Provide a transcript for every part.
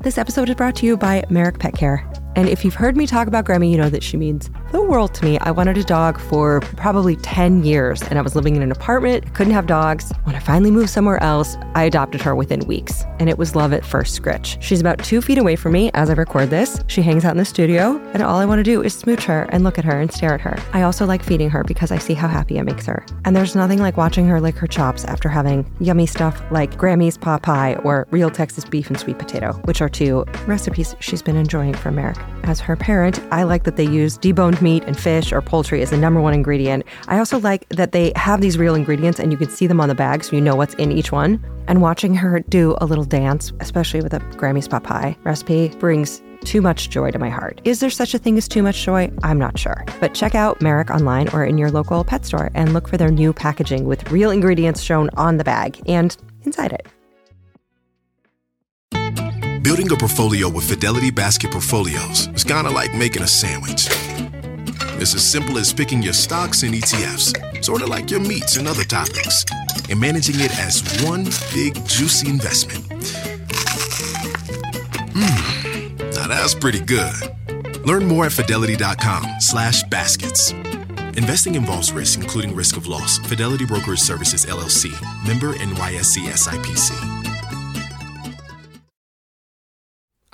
This episode is brought to you by Merrick Pet Care. And if you've heard me talk about Grammy, you know that she means the world to me. I wanted a dog for probably 10 years, and I was living in an apartment, couldn't have dogs. When I finally moved somewhere else, I adopted her within weeks, and it was love at first scritch. She's about two feet away from me as I record this. She hangs out in the studio, and all I want to do is smooch her and look at her and stare at her. I also like feeding her because I see how happy it makes her. And there's nothing like watching her lick her chops after having yummy stuff like Grammy's pot pie or real Texas beef and sweet potato, which are two recipes she's been enjoying from Merrick. As her parent, I like that they use deboned meat and fish or poultry is the number one ingredient. I also like that they have these real ingredients and you can see them on the bag so you know what's in each one. And watching her do a little dance, especially with a Grammy's pot pie recipe, brings too much joy to my heart. Is there such a thing as too much joy? I'm not sure. But check out Merrick online or in your local pet store and look for their new packaging with real ingredients shown on the bag and inside it. Building a portfolio with Fidelity Basket Portfolios is kind of like making a sandwich. It's as simple as picking your stocks and ETFs, sort of like your meats and other topics, and managing it as one big juicy investment. Mmm, now that's pretty good. Learn more at fidelity.com slash baskets. Investing involves risk, including risk of loss. Fidelity Brokerage Services, LLC. Member NYSE SIPC.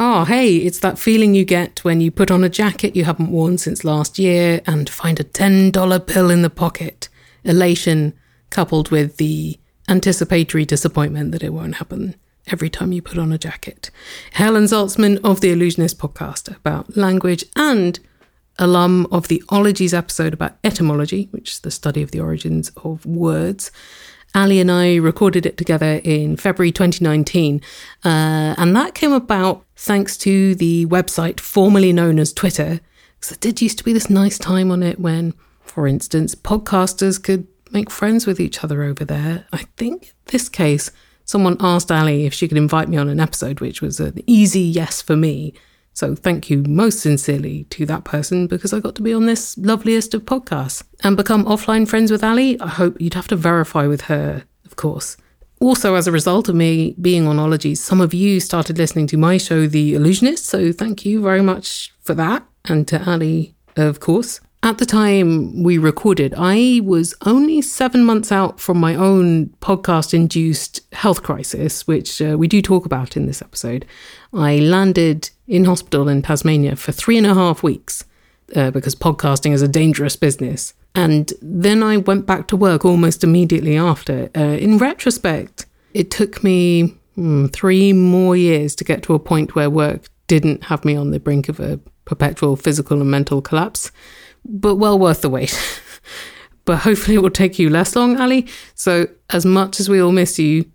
Oh, hey, it's that feeling you get when you put on a jacket you haven't worn since last year and find a $10 bill in the pocket. Elation coupled with the anticipatory disappointment that it won't happen every time you put on a jacket. Helen Zaltzman of the Allusionist podcast about language and alum of the Ologies episode about etymology, which is the study of the origins of words. Alie and I recorded it together in February 2019, uh, and that came about thanks to the website formerly known as Twitter. Because there did used to be this nice time on it when, for instance, podcasters could make friends with each other over there. I think in this case, someone asked Alie if she could invite me on an episode, which was an easy yes for me. So thank you most sincerely to that person because I got to be on this loveliest of podcasts and become offline friends with Alie. I hope you'd have to verify with her, of course. Also, as a result of me being on Ologies, some of you started listening to my show, The Allusionist. So thank you very much for that. And to Alie, of course. At the time we recorded, I was only seven months out from my own podcast induced health crisis, which uh, we do talk about in this episode. I landed in hospital in Tasmania for three and a half weeks uh, because podcasting is a dangerous business. And then I went back to work almost immediately after. Uh, in retrospect, it took me hmm, three more years to get to a point where work didn't have me on the brink of a perpetual physical and mental collapse but well worth the wait. but hopefully it will take you less long, Alie. So, as much as we all miss you,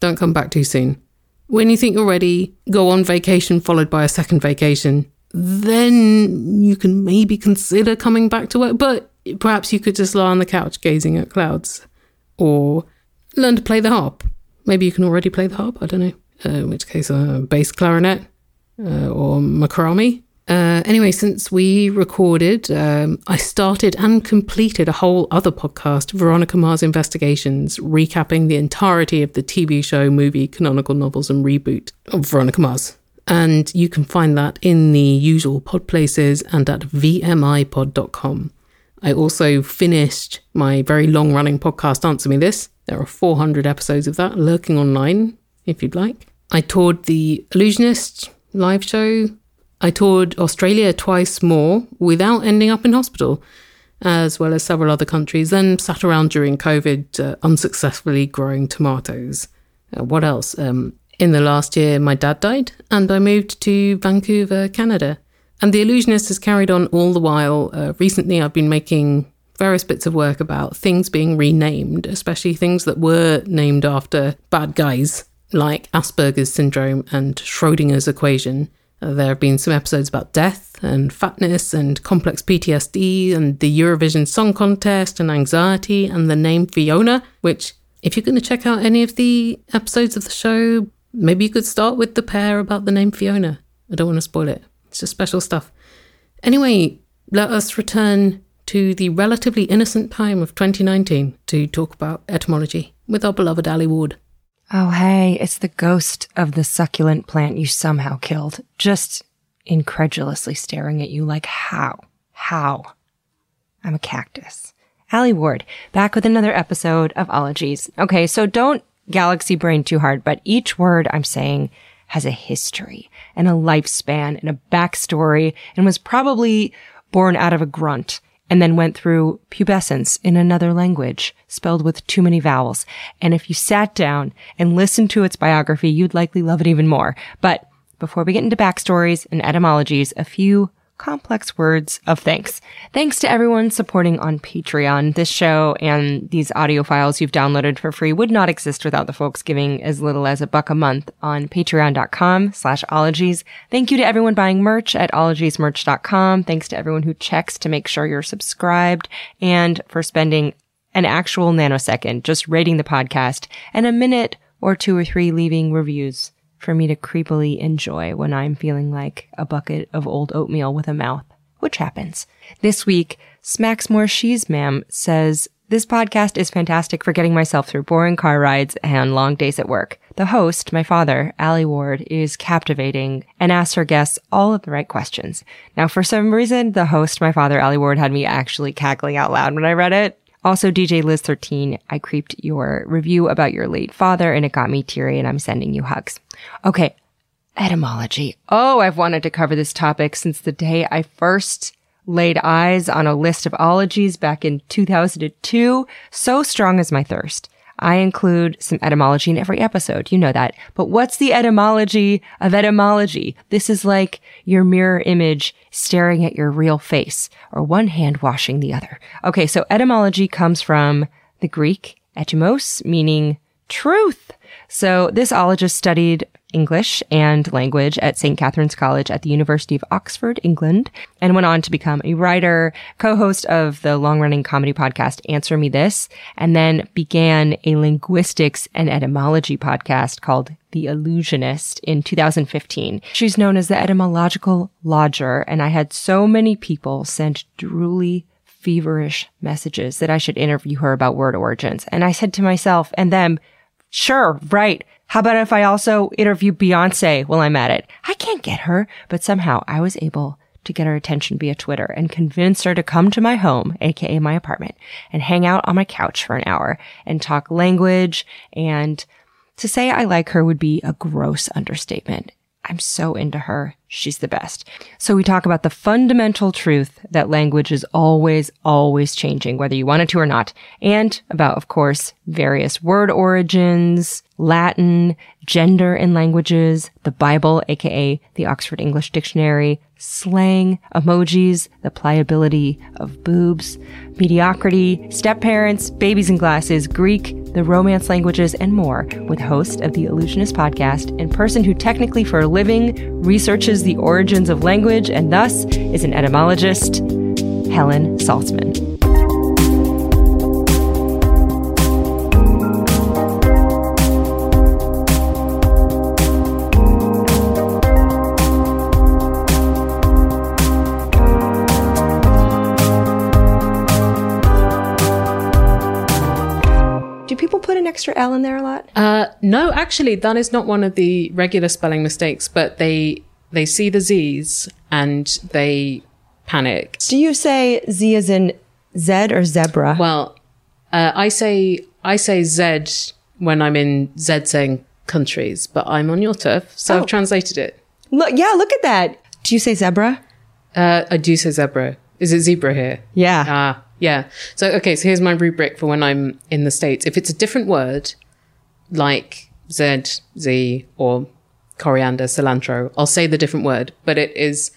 don't come back too soon. When you think you're ready, go on vacation followed by a second vacation. Then you can maybe consider coming back to work, but perhaps you could just lie on the couch gazing at clouds or learn to play the harp. Maybe you can already play the harp, I don't know. Uh, in which case, a uh, bass clarinet uh, or macrame. Uh, anyway, since we recorded, um, I started and completed a whole other podcast, Veronica Mars Investigations, recapping the entirety of the TV show, movie, canonical novels, and reboot of Veronica Mars. And you can find that in the usual pod places and at vmipod.com. I also finished my very long running podcast, Answer Me This. There are 400 episodes of that lurking online if you'd like. I toured the Allusionist live show I toured Australia twice more without ending up in hospital, as well as several other countries, then sat around during COVID uh, unsuccessfully growing tomatoes. Uh, what else? Um, in the last year, my dad died, and I moved to Vancouver, Canada. And The Allusionist has carried on all the while. Uh, recently, I've been making various bits of work about things being renamed, especially things that were named after bad guys, like Asperger's syndrome and Schrodinger's equation. Uh, there have been some episodes about death and fatness and complex PTSD and the Eurovision Song Contest and anxiety and the name Fiona, which, if you're going to check out any of the episodes of the show, maybe you could start with the pair about the name Fiona. I don't want to spoil it. It's just special stuff. Anyway, let us return to the relatively innocent time of 2019 to talk about etymology with our beloved Alie Ward. Oh, hey, it's the ghost of the succulent plant you somehow killed. Just incredulously staring at you like, how? How? I'm a cactus. Alie Ward, back with another episode of Ologies. Okay, so don't galaxy brain too hard, but each word I'm saying has a history and a lifespan and a backstory and was probably born out of a grunt and then went through pubescence in another language spelled with too many vowels. And if you sat down and listened to its biography, you'd likely love it even more. But before we get into backstories and etymologies, a few complex words of thanks. Thanks to everyone supporting on Patreon. This show and these audio files you've downloaded for free would not exist without the folks giving as little as a buck a month on patreon.com slash ologies. Thank you to everyone buying merch at ologiesmerch.com. Thanks to everyone who checks to make sure you're subscribed and for spending an actual nanosecond just rating the podcast and a minute or two or three leaving reviews for me to creepily enjoy when I'm feeling like a bucket of old oatmeal with a mouth, which happens. This week, Smacks More She's Ma'am says, this podcast is fantastic for getting myself through boring car rides and long days at work. The host, my father, Alie Ward, is captivating and asks her guests all of the right questions. Now, for some reason, the host, my father, Alie Ward, had me actually cackling out loud when I read it. Also, DJ Liz13, I creeped your review about your late father and it got me teary and I'm sending you hugs. Okay. Etymology. Oh, I've wanted to cover this topic since the day I first laid eyes on a list of ologies back in 2002. So strong is my thirst. I include some etymology in every episode. You know that. But what's the etymology of etymology? This is like your mirror image staring at your real face or one hand washing the other. Okay. So etymology comes from the Greek etymos, meaning truth. So this ologist studied English and language at St. Catherine's College at the University of Oxford, England, and went on to become a writer, co-host of the long-running comedy podcast Answer Me This, and then began a linguistics and etymology podcast called The Allusionist in 2015. She's known as the etymological lodger, and I had so many people send drooly feverish messages that I should interview her about word origins. And I said to myself and them, sure, right. How about if I also interview Beyonce while I'm at it? I can't get her, but somehow I was able to get her attention via Twitter and convince her to come to my home, aka my apartment, and hang out on my couch for an hour and talk language. And to say I like her would be a gross understatement. I'm so into her. She's the best. So we talk about the fundamental truth that language is always, always changing, whether you want it to or not. And about, of course, various word origins, Latin, gender in languages, the Bible, aka the Oxford English Dictionary, slang, emojis, the pliability of boobs, mediocrity, step parents, babies in glasses, Greek, the romance languages, and more with host of the Allusionist podcast and person who technically for a living researches the origins of language and thus is an etymologist, Helen Zaltzman. Do people put an extra L in there a lot? Uh, no, actually, that is not one of the regular spelling mistakes, but they they see the Z's and they panic. Do you say Z as in Z or zebra? Well, uh, I say I say Z when I'm in Z saying countries, but I'm on your turf, so Oh. I've translated it. look, yeah, look at that. Do you say zebra? Uh, I do say zebra. Is it zebra here? Yeah. Ah, yeah. So, okay, so here's my rubric for when I'm in the States. If it's a different word, like Z, Z, or coriander, cilantro, I'll say the different word, but it is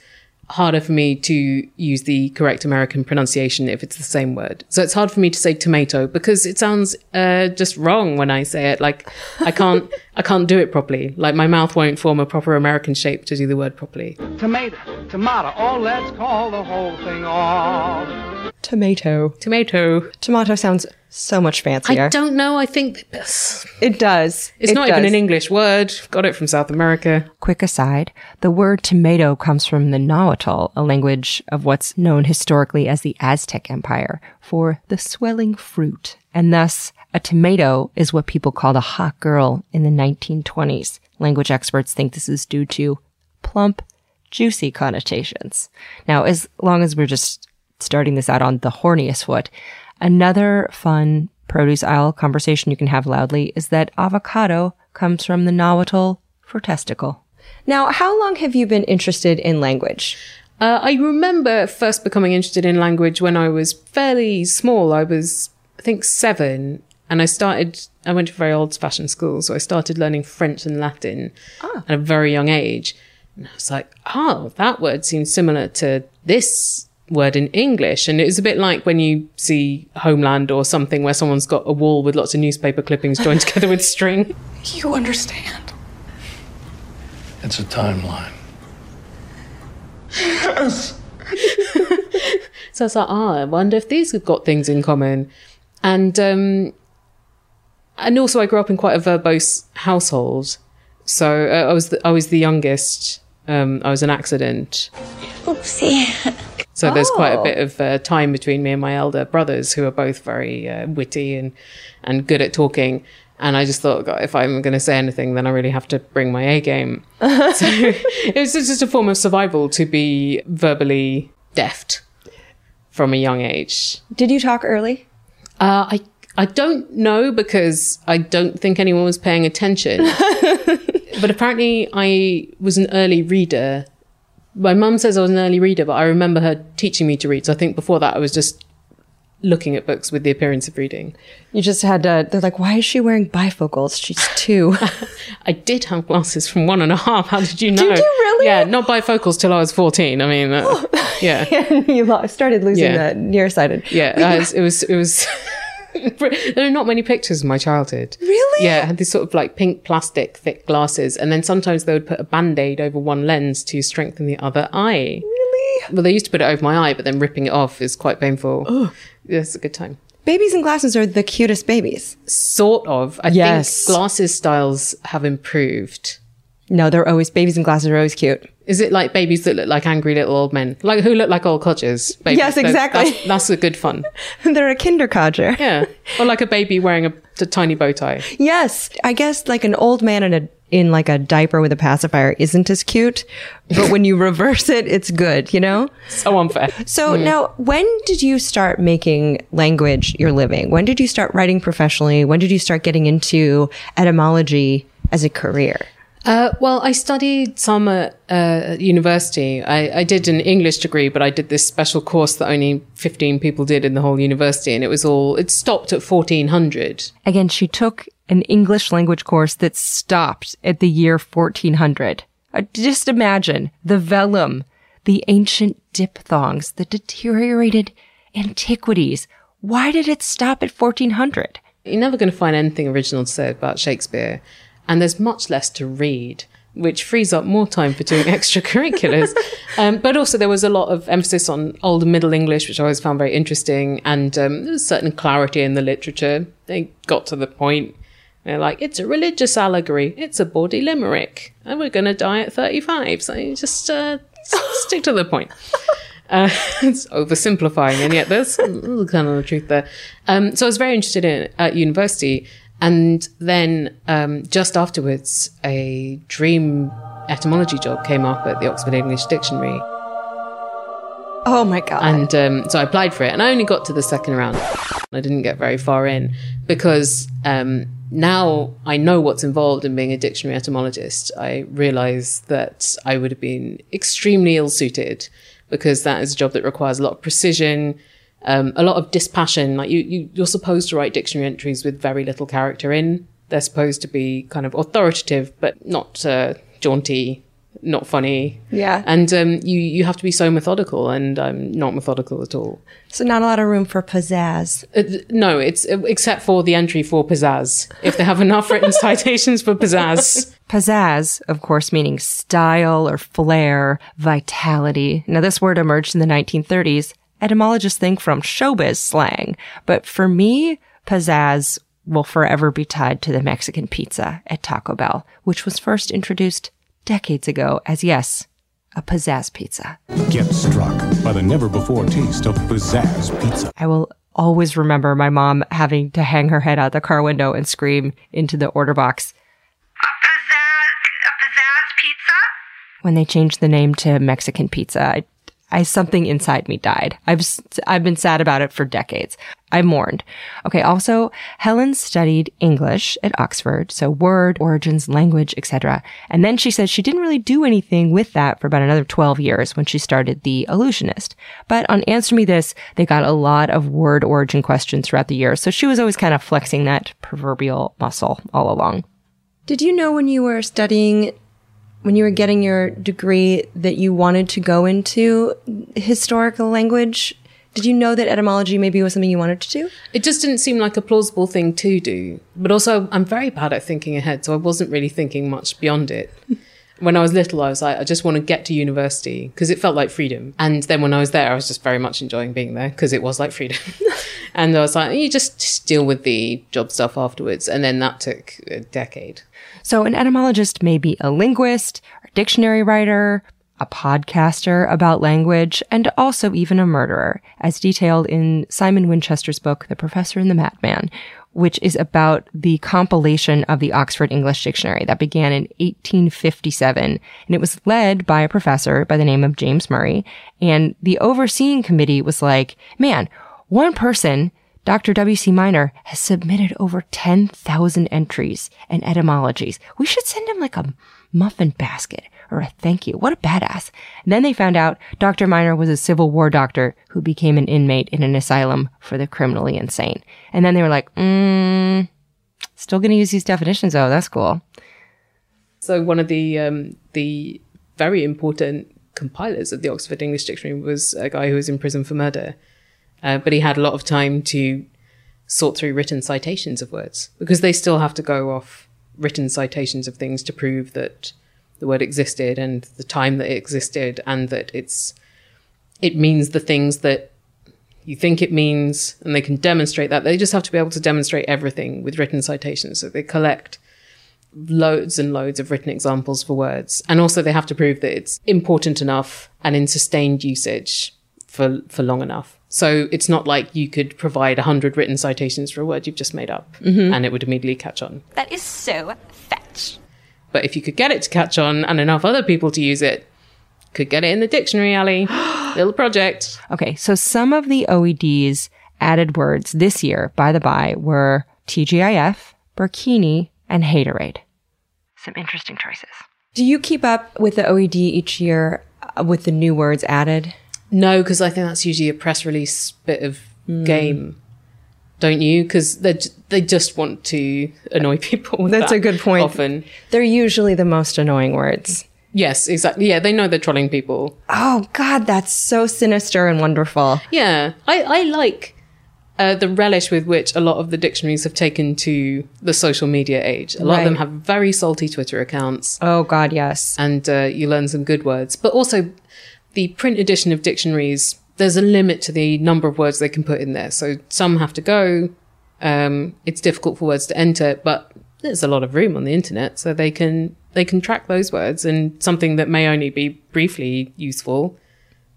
harder for me to use the correct American pronunciation if it's the same word. So it's hard for me to say tomato because it sounds uh, just wrong when I say it. Like I can't, I can't do it properly. Like my mouth won't form a proper American shape to do the word properly. tomato, tomato. Oh, let's call the whole thing off. Tomato. Tomato. Tomato sounds so much fancier. I don't know. I think it's it does. It not does. even an English word. Got it from South America. Quick aside, the word tomato comes from the Nahuatl, a language of what's known historically as the Aztec Empire, for the swelling fruit. And thus, a tomato is what people called a hot girl in the 1920s. Language experts think this is due to plump, juicy connotations. Now, as long as we're just starting this out on the horniest foot, another fun produce aisle conversation you can have loudly is that avocado comes from the Nahuatl for testicle. Now, how long have you been interested in language? Uh, I remember first becoming interested in language when I was fairly small. I was, I think, seven. And I started, I went to a very old fashioned school. So I started learning French and Latin at a very young age. And I was like, oh, that word seems similar to this word in English. And it was a bit like when you see Homeland or something where someone's got a wall with lots of newspaper clippings joined together with string. You understand. It's a timeline. Yes. So I was like, ah, I wonder if these have got things in common. And um, and also I grew up in quite a verbose household. So uh, I was the, I was the youngest. Um, I was an accident. Oopsie. So there's quite a Oh. bit of uh, time between me and my elder brothers, who are both very uh, witty and and good at talking. And I just thought, God, if I'm going to say anything, then I really have to bring my A game. so it was just a form of survival to be verbally deft from a young age. Did you talk early? Uh, I I don't know because I don't think anyone was paying attention. but apparently, I was an early reader. My mum says I was an early reader, but I remember her teaching me to read. So I think before that, I was just looking at books with the appearance of reading. You just had to, they're like, why is she wearing bifocals? She's two. I did have glasses from one and a half. How did you know? Did you really? Yeah, not bifocals till I was fourteen. I mean, uh, yeah. you started losing Yeah. the nearsighted. Yeah, uh, it was. It was. there are not many pictures of my childhood. Really? Yeah, I had these sort of like pink plastic thick glasses, and then sometimes they would put a band aid over one lens to strengthen the other eye. Really? Well, they used to put it over my eye, but then ripping it off is quite painful. Oh, yeah, it's a good time. Babies in glasses are the cutest babies. Sort of. I Yes. think glasses styles have improved. No, they're always, babies in glasses are always cute. Is it like babies that look like angry little old men, like who look like old codgers? Babies. Yes, exactly. That's, that's a good fun. they're a kindercodger. Yeah, or like a baby wearing a, a tiny bow tie. Yes, I guess like an old man in a in like a diaper with a pacifier isn't as cute, but when you reverse it, it's good, you know? So unfair. So mm. now, when did you start making language your living? When did you start writing professionally? When did you start getting into etymology as a career? Uh, well, I studied some at uh, at university. I, I did an English degree, but I did this special course that only 15 people did in the whole university. And it was all, it stopped at 1400. Again, she took an English language course that stopped at the year 1400. Uh, just imagine the vellum, the ancient diphthongs, the deteriorated antiquities. Why did it stop at 1400? You're never going to find anything original to say about Shakespeare. And there's much less to read, which frees up more time for doing extracurriculars. um, but also, there was a lot of emphasis on Old Middle English, which I always found very interesting. And um, there was certain clarity in the literature. They got to the point. They're like, it's a religious allegory. It's a bawdy limerick. And we're going to die at 35. So just uh, stick to the point. Uh, it's oversimplifying, and yet there's a little kind of the truth there. Um, so I was very interested in at university. And then um, just afterwards, a dream etymology job came up at the Oxford English Dictionary. Oh my God. And um, so I applied for it, and I only got to the second round. I didn't get very far in because um, now I know what's involved in being a dictionary etymologist. I realize that I would have been extremely ill suited because that is a job that requires a lot of precision, um, a lot of dispassion. Like you, you, you're supposed to write dictionary entries with very little character in. They're supposed to be kind of authoritative, but not uh, jaunty, not funny. Yeah. And um, you you have to be so methodical, and I'm not methodical at all. so not a lot of room for pizzazz. Uh, no, it's uh, except for the entry for pizzazz. If they have enough written citations for pizzazz, Pizzazz, of course, meaning style or flair, vitality. Now, this word emerged in the 1930s etymologists think from showbiz slang. But for me, pizzazz will forever be tied to the Mexican pizza at Taco Bell, which was first introduced decades ago as, yes, a pizzazz pizza. Get struck by the never before taste of pizzazz pizza. I will always remember my mom having to hang her head out the car window and scream into the order box A pizzazz, a pizzazz pizza? when they changed the name to Mexican pizza. I, I something inside me died. I've I've been sad about it for decades. I mourned. Okay. Also, Helen studied English at Oxford, so word, origins, language, etc. And then she says she didn't really do anything with that for about another 12 years when she started The Allusionist. But on Answer Me This, they got a lot of word origin questions throughout the year, so she was always kind of flexing that proverbial muscle all along. Did you know when you were studying when you were getting your degree that you wanted to go into historical language? Did you know that etymology maybe was something you wanted to do? It just didn't seem like a plausible thing to do. But also, I'm very bad at thinking ahead, so I wasn't really thinking much beyond it. when I was little, I was like, I just want to get to university because it felt like freedom. And then when I was there, I was just very much enjoying being there because it was like freedom. and I was like, you just, just deal with the job stuff afterwards. And then that took a decade. So an etymologist may be a linguist, a dictionary writer, a podcaster about language, and also even a murderer, as detailed in Simon Winchester's book, The Professor and the Madman, which is about the compilation of the Oxford English Dictionary that began in 1857. And it was led by a professor by the name of James Murray. And the overseeing committee was like, man, one person Dr. W.C. Minor has submitted over 10,000 entries and etymologies. We should send him like a muffin basket or a thank you. What a badass. And then they found out Dr. Minor was a Civil War doctor who became an inmate in an asylum for the criminally insane. And then they were like, mm, still going to use these definitions. Oh, that's cool. So one of the um, the very important compilers of the Oxford English Dictionary was a guy who was in prison for murder, uh, but he had a lot of time to sort through written citations of words because they still have to go off written citations of things to prove that the word existed and the time that it existed and that it's it means the things that you think it means and they can demonstrate that they just have to be able to demonstrate everything with written citations so they collect loads and loads of written examples for words. And also they have to prove that it's important enough and in sustained usage for, for long enough. So it's not like you could provide 100 written citations for a word you've just made up mm-hmm. and it would immediately catch on. That is so fetch. But if you could get it to catch on and enough other people to use it, could get it in the dictionary, Alie. Little project. Okay, so some of the OED's added words this year, by the by, were TGIF, burkini, and haterade. Some interesting choices. Do you keep up with the OED each year uh, with the new words added? No, because I think that's usually a press release bit of game. Don't you? Because they they just want to annoy people. with That's that a good point. Often, They're usually the most annoying words. yes, exactly. Yeah, they know they're trolling people. Oh, God, that's so sinister and wonderful. Yeah, I I like uh, the relish with which a lot of the dictionaries have taken to the social media age. A lot of them have very salty Twitter accounts, Oh, God, yes. and uh, you learn some good words. But also, the print edition of dictionaries, there's a limit to the number of words they can put in there. So some have to go. Um, it's difficult for words to enter, but there's a lot of room on the internet, so they can they can track those words and something that may only be briefly useful,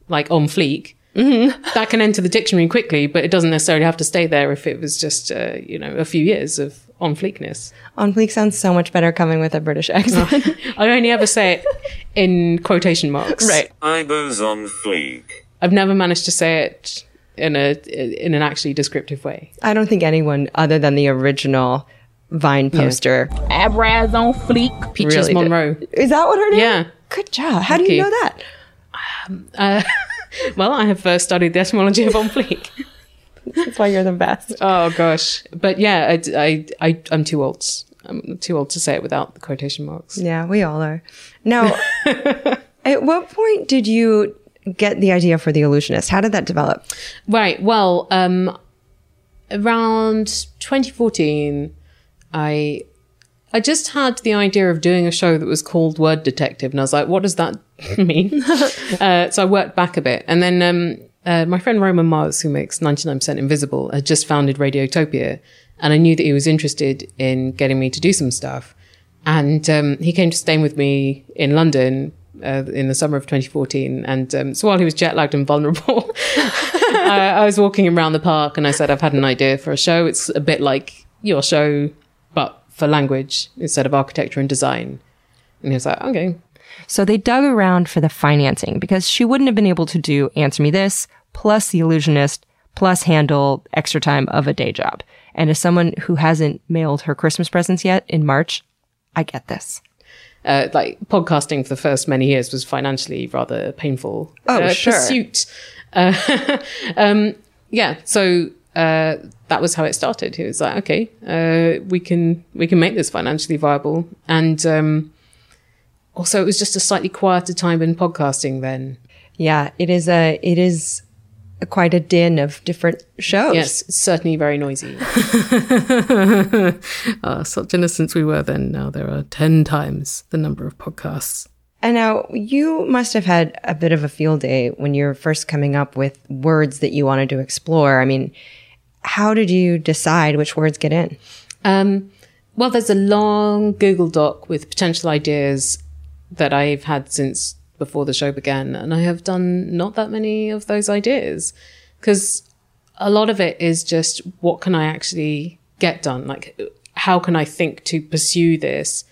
like on fleek. That can enter the dictionary quickly, but it doesn't necessarily have to stay there if it was just, uh, you know, a few years of on fleekness. On fleek sounds so much better coming with a British accent. I only ever say it in quotation marks. right. Ibos on fleek. I've never managed to say it in a in an actually descriptive way. I don't think anyone other than the original Vine poster Eyebrows on fleek. Peaches really did. Monroe. Is that what her name? Yeah. Good job. How do you you. know that? Uh, well, I have first studied the etymology of on fleek. That's why you're the best. Oh gosh, but yeah, I, I, I I'm too old. I'm too old to say it without the quotation marks. Yeah, we all are. Now, at what point did you get the idea for the allusionist? How did that develop? Right. Well, um, around 2014, I I just had the idea of doing a show that was called Word Detective, and I was like, what does that mean? uh, so I worked back a bit, and then um, uh, my friend Roman Mars, who makes 99% Invisible, had just founded Radiotopia. And I knew that he was interested in getting me to do some stuff. And um, he came to stay with me in London uh, in the summer of 2014. And um, so while he was jet lagged and vulnerable, I, I was walking around the park and I said, I've had an idea for a show. It's a bit like your show, but for language instead of architecture and design. And he was like, okay. So they dug around for the financing because she wouldn't have been able to do Answer Me This, plus The Allusionist, plus handle extra time of a day job. And as someone who hasn't mailed her Christmas presents yet in March, I get this. Uh, like podcasting for the first many years was financially rather painful. Oh, uh, sure. Pursuit. Uh, um, yeah. So uh, that was how it started. He was like, okay, uh, we can we can make this financially viable, and um, also it was just a slightly quieter time in podcasting then. Yeah, it is a it is quite a din of different shows. Yes, certainly very noisy. oh, such innocents we were then. Now there are ten times the number of podcasts. And now you must have had a bit of a field day when you're first coming up with words that you wanted to explore. I mean, how did you decide which words get in? Um, well, there's a long Google Doc with potential ideas that I've had since before the show began, and I have done not that many of those ideas because a lot of it is just what can I actually get done? Like, how can I think to pursue this?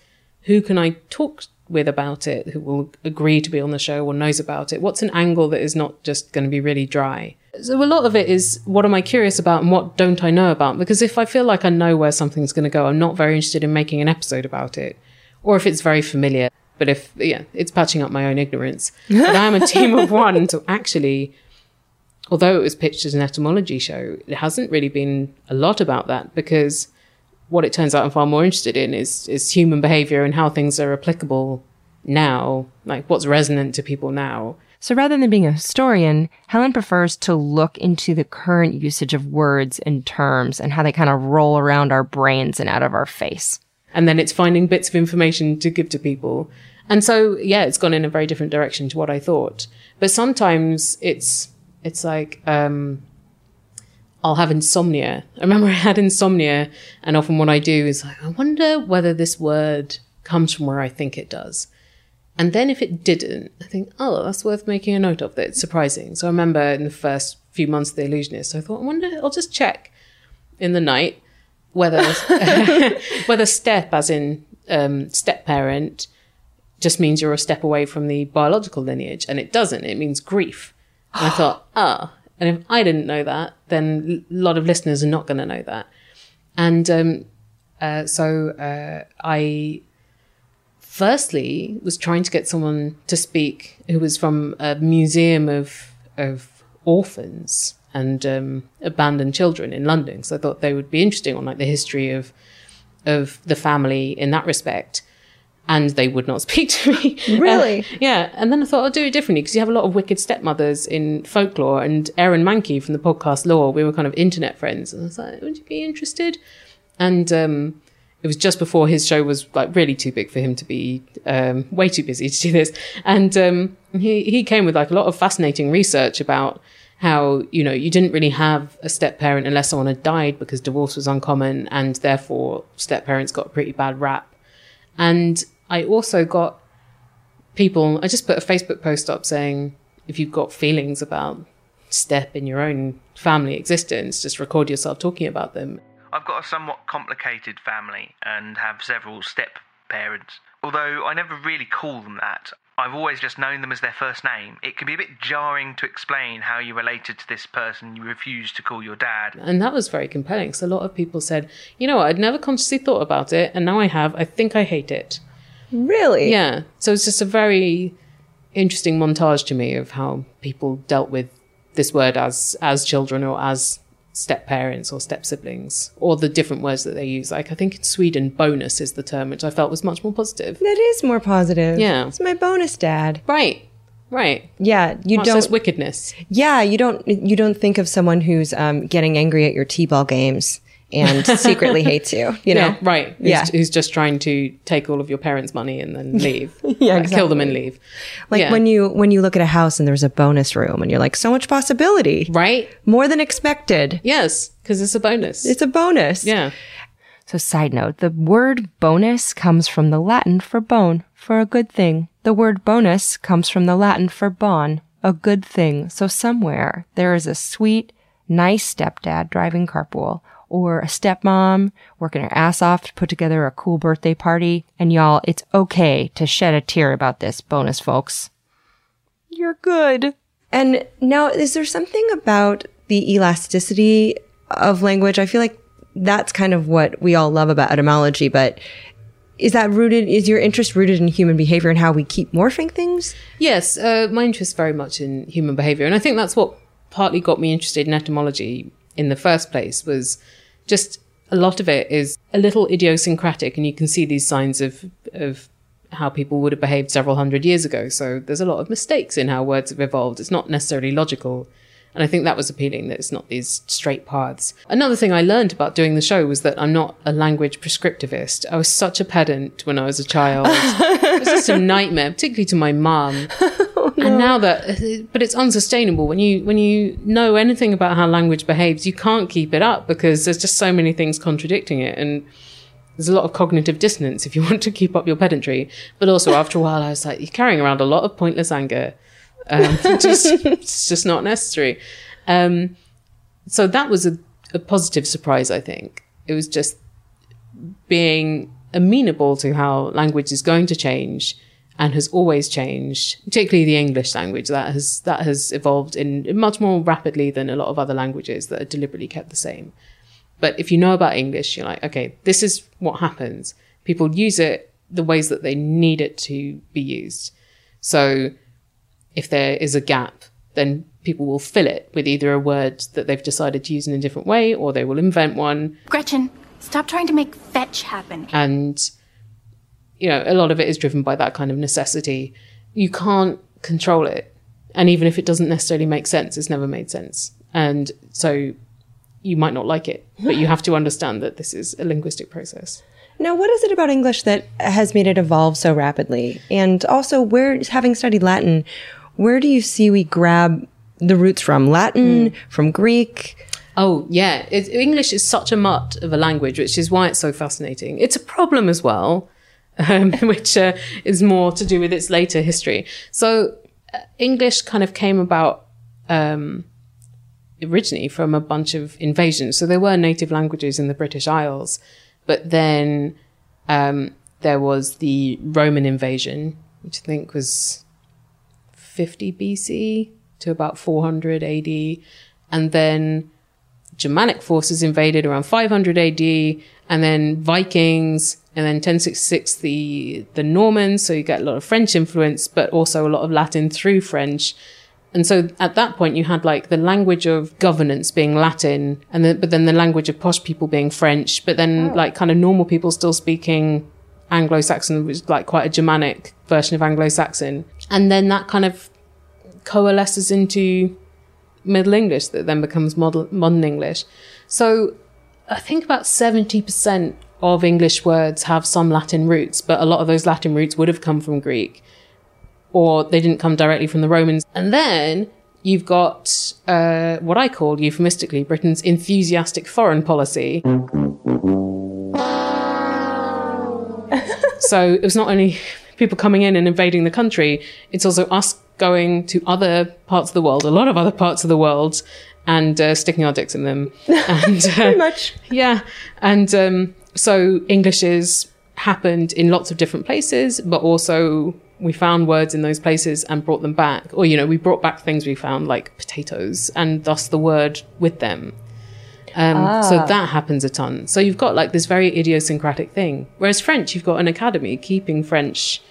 Who can I talk with about it who will agree to be on the show or knows about it? What's an angle that is not just going to be really dry? So a lot of it is what am I curious about and what don't I know about? Because if I feel like I know where something's going to go, I'm not very interested in making an episode about it. Or if it's very familiar. But if, yeah, it's patching up my own ignorance. But I am a team of one. So actually, although it was pitched as an etymology show, it hasn't really been a lot about that because what it turns out I'm far more interested in is is human behavior and how things are applicable now, like what's resonant to people now. So rather than being a historian, Helen prefers to look into the current usage of words and terms and how they kind of roll around our brains and out of our face. And then it's finding bits of information to give to people. And so, yeah, it's gone in a very different direction to what I thought. But sometimes it's, it's like, um, I'll have insomnia. I remember I had insomnia, and often what I do is like, I wonder whether this word comes from where I think it does. And then if it didn't, I think, oh, that's worth making a note of. That it's surprising. So I remember in the first few months of the allusionist, I thought, I wonder, I'll just check in the night whether whether step, as in um, step parent, just means you're a step away from the biological lineage, and it doesn't. It means grief. And I thought, ah, and if I didn't know that, then a lot of listeners are not going to know that. And um, uh, so uh, I firstly was trying to get someone to speak who was from a museum of of orphans and um, abandoned children in London. So I thought they would be interesting on like the history of of the family in that respect. And they would not speak to me. Really? Uh, yeah. And then I thought I'll do it differently because you have a lot of wicked stepmothers in folklore. And Aaron Mahnke from the podcast Lore, we were kind of internet friends. And I was like, would you be interested? And um, it was just before his show was like really too big for him to be um, way too busy to do this. And um, he he came with like a lot of fascinating research about how you know you didn't really have a step parent unless someone had died because divorce was uncommon, and therefore step parents got a pretty bad rap. And I also got people. I just put a Facebook post up saying if you've got feelings about step in your own family existence, just record yourself talking about them. I've got a somewhat complicated family and have several step parents. Although I never really call them that, I've always just known them as their first name. It can be a bit jarring to explain how you related to this person you refuse to call your dad. And that was very compelling. because a lot of people said, you know what, I'd never consciously thought about it, and now I have. I think I hate it. Really? Yeah. So it's just a very interesting montage to me of how people dealt with this word as as children or as step parents or step siblings or the different words that they use. Like I think in Sweden, bonus is the term, which I felt was much more positive. That is more positive. Yeah. It's my bonus dad. Right. Right. Yeah, you Much don't wickedness. Yeah, you don't you don't think of someone who's um, getting angry at your t-ball games and secretly hates you, you know? Yeah, right. Who's, Yeah. who's just trying to take all of your parents' money and then leave. Yeah, Like, Kill them and leave. Like Yeah. when you when you look at a house and there's a bonus room and you're like, so much possibility. Right? More than expected. Yes, because it's a bonus. It's a bonus. yeah. So, side note the word bonus comes from the Latin for bone, for a good thing. The word bonus comes from the Latin for bon, a good thing. So, somewhere there is a sweet, nice stepdad driving carpool, or a stepmom working her ass off to put together a cool birthday party. And y'all, it's okay to shed a tear about this, bonus folks. You're good. And now, is there something about the elasticity of language? I feel like that's kind of what we all love about etymology, but is that rooted, is your interest rooted in human behavior and how we keep morphing things? Yes, uh, my interest very much in human behavior, and I think that's what partly got me interested in etymology in the first place. Was just a lot of it is a little idiosyncratic, and you can see these signs of of how people would have behaved several hundred years ago. So there's a lot of mistakes in how words have evolved. It's not necessarily logical. And I think that was appealing that it's not these straight paths. Another thing I learned about doing the show was that I'm not a language prescriptivist. I was such a pedant when I was a child. it was just a nightmare, particularly to my mum. And now that, but it's unsustainable when you when you know anything about how language behaves, you can't keep it up because there's just so many things contradicting it, and there's a lot of cognitive dissonance if you want to keep up your pedantry. But also, after a while, I was like, you're carrying around a lot of pointless anger. Um, just, it's just not necessary. Um, so that was a, a positive surprise, I think. It was just being amenable to how language is going to change and has always changed, particularly the English language that has that has evolved in much more rapidly than a lot of other languages that are deliberately kept the same. But if you know about English, you're like, okay, this is what happens. People use it the ways that they need it to be used. So if there is a gap, then people will fill it with either a word that they've decided to use in a different way or they will invent one Gretchen, stop trying to make fetch happen. and you know a lot of it is driven by that kind of necessity you can't control it and even if it doesn't necessarily make sense it's never made sense and so you might not like it but you have to understand that this is a linguistic process Now, what is it about English that has made it evolve so rapidly? And also, where, having studied Latin, where do you see we grab the roots from? Latin, hmm. from Greek? Oh, yeah. It, English is such a mutt of a language, which is why it's so fascinating. It's a problem as well, um, which uh, is more to do with its later history. So, uh, English kind of came about um, originally from a bunch of invasions. So, there were native languages in the British Isles, but then um, there was the Roman invasion, which I think was 50 BC to about 400 AD. And then Germanic forces invaded around 500 AD, and then Vikings, and then 1066 the the Normans. So you get a lot of French influence, but also a lot of Latin through French. And so at that point, you had like the language of governance being Latin, and then but then the language of posh people being French, but then oh. like kind of normal people still speaking Anglo-Saxon, which is like quite a Germanic version of Anglo-Saxon, and then that kind of coalesces into Middle English that then becomes model, modern English. So I think about 70% of English words have some Latin roots, but a lot of those Latin roots would have come from Greek or they didn't come directly from the Romans. And then you've got uh, what I call euphemistically Britain's enthusiastic foreign policy. so it was not only people coming in and invading the country, it's also us going to other parts of the world, a lot of other parts of the world, and uh, sticking our dicks in them. And, uh, Pretty much. yeah. And um, so English is happened in lots of different places, but also we found words in those places and brought them back. Or, you know, we brought back things we found like potatoes and thus the word with them. Um, So that happens a ton. So you've got like this very idiosyncratic thing. Whereas French, you've got an academy keeping French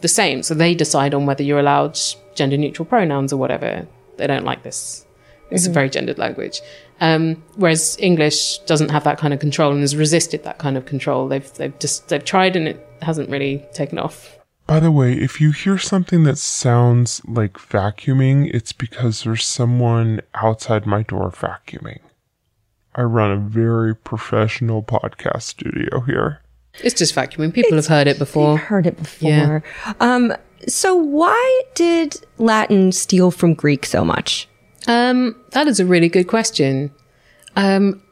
the same. So they decide on whether you're allowed gender neutral pronouns or whatever. They don't like this. It's a very gendered language. Um, whereas English doesn't have that kind of control and has resisted that kind of control. They've they've just they've tried and it hasn't really taken off. By the way, if you hear something that sounds like vacuuming, it's because there's someone outside my door vacuuming. I run a very professional podcast studio here. It's just vacuuming. People have heard it before. Heard it before. Yeah. Um, so why did Latin steal from Greek so much? Um, that is a really good question. Um,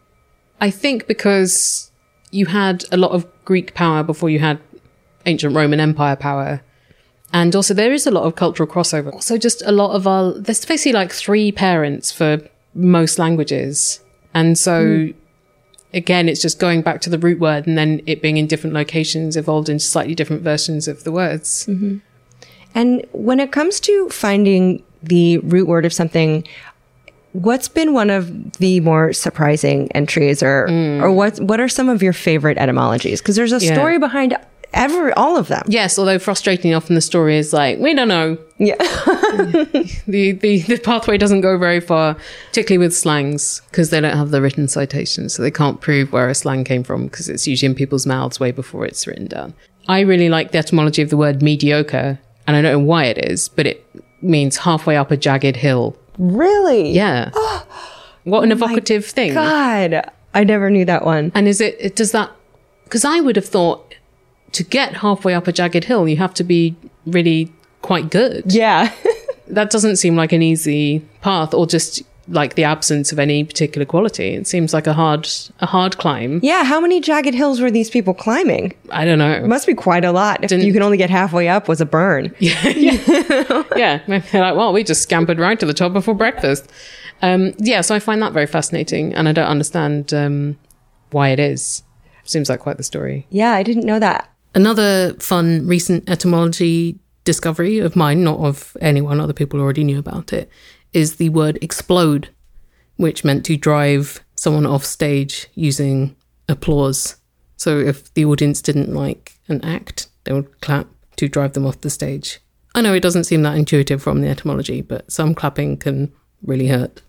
I think because you had a lot of Greek power before you had ancient Roman Empire power. And also there is a lot of cultural crossover. Also just a lot of our, there's basically like three parents for most languages. And so again, it's just going back to the root word and then it being in different locations evolved into slightly different versions of the words. And when it comes to finding the root word of something, what's been one of the more surprising entries or mm. or what what are some of your favorite etymologies? Because there's a Yeah. story behind every all of them. Yes, although frustratingly often the story is like, we don't know. Yeah. the, the, the pathway doesn't go very far, particularly with slangs, because they don't have the written citations. So they can't prove where a slang came from because it's usually in people's mouths way before it's written down. I really like the etymology of the word mediocre, and I don't know why it is, but it means halfway up a jagged hill. Really? Yeah. Oh what an evocative thing. God, I never knew that one. And is it, it does that, because I would have thought to get halfway up a jagged hill, you have to be really quite good. Yeah. that doesn't seem like an easy path or just like the absence of any particular quality. It seems like a hard, a hard climb. yeah. How many jagged hills were these people climbing? I don't know. It must be quite a lot. If Didn't- you can only get halfway up was a burn. yeah. Maybe they're like, well, we just scampered right to the top before breakfast. Um, yeah. So I find that very fascinating and I don't understand, um, why it is. Seems like quite the story. Yeah, I didn't know that. Another fun recent etymology discovery of mine, not of anyone, other people already knew about it, is the word explode, which meant to drive someone off stage using applause. So if the audience didn't like an act, they would clap to drive them off the stage. I know it doesn't seem that intuitive from the etymology, but some clapping can really hurt.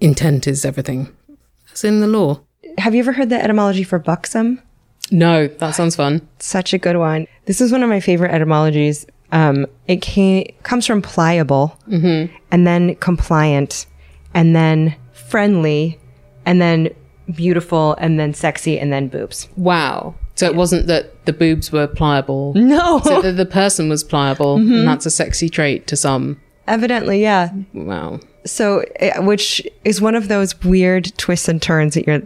Intent is everything. It's in the law. Have you ever heard the etymology for buxom? No, that sounds fun. Such a good one. This is one of my favorite etymologies. Um, it came, comes from pliable, and then compliant, and then friendly, and then beautiful, and then sexy, and then boobs. Wow. So it wasn't that the boobs were pliable. No, So that the person was pliable, and that's a sexy trait to some. evidently, yeah. Wow. So, eh, which is one of those weird twists and turns that you're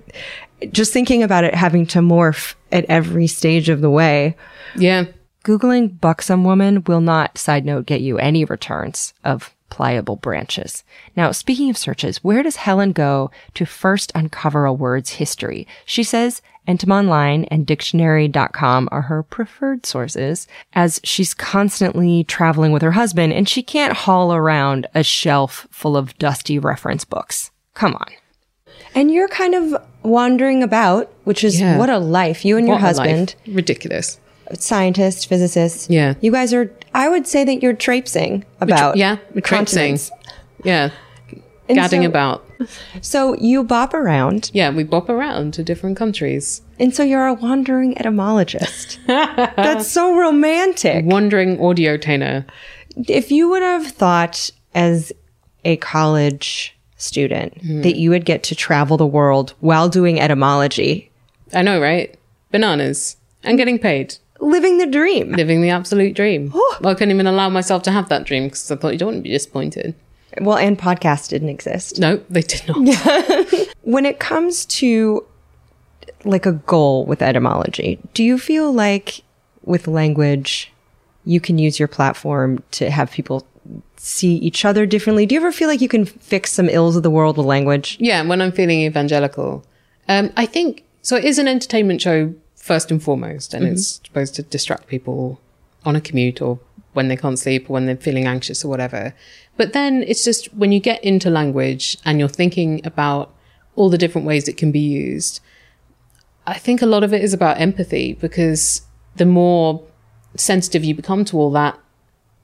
just thinking about it having to morph at every stage of the way. Yeah. Googling buxom woman will not, side note, get you any returns of pliable branches. Now, speaking of searches, where does Helen go to first uncover a word's history? She says Etymonline and dictionary.com are her preferred sources as she's constantly traveling with her husband and she can't haul around a shelf full of dusty reference books. Come on. And you're kind of wandering about, which is Yeah. what a life. You and your What husband Ridiculous. Scientists, physicists. Yeah. You guys are, I would say that you're traipsing about. yeah, traipsing. Yeah. And Gadding so- about. So you bop around, Yeah, we bop around to different countries. and so you're a wandering etymologist. That's so romantic. Wandering audio tainer. If you would have thought as a college student Hmm. that you would get to travel the world while doing etymology, I know, right? Bananas. And getting paid. Living the dream. Living the absolute dream. well, I couldn't even allow myself to have that dream because I thought you don't want to be disappointed. Well, and podcasts didn't exist. No, they did not. When it comes to like a goal with etymology, do you feel like with language you can use your platform to have people see each other differently? Do you ever feel like you can fix some ills of the world with language? Yeah, when I'm feeling evangelical. Um, I think so. It is an entertainment show first and foremost, and mm-hmm. it's supposed to distract people on a commute or when they can't sleep or when they're feeling anxious or whatever. But then it's just when you get into language and you're thinking about all the different ways it can be used. I think a lot of it is about empathy because the more sensitive you become to all that,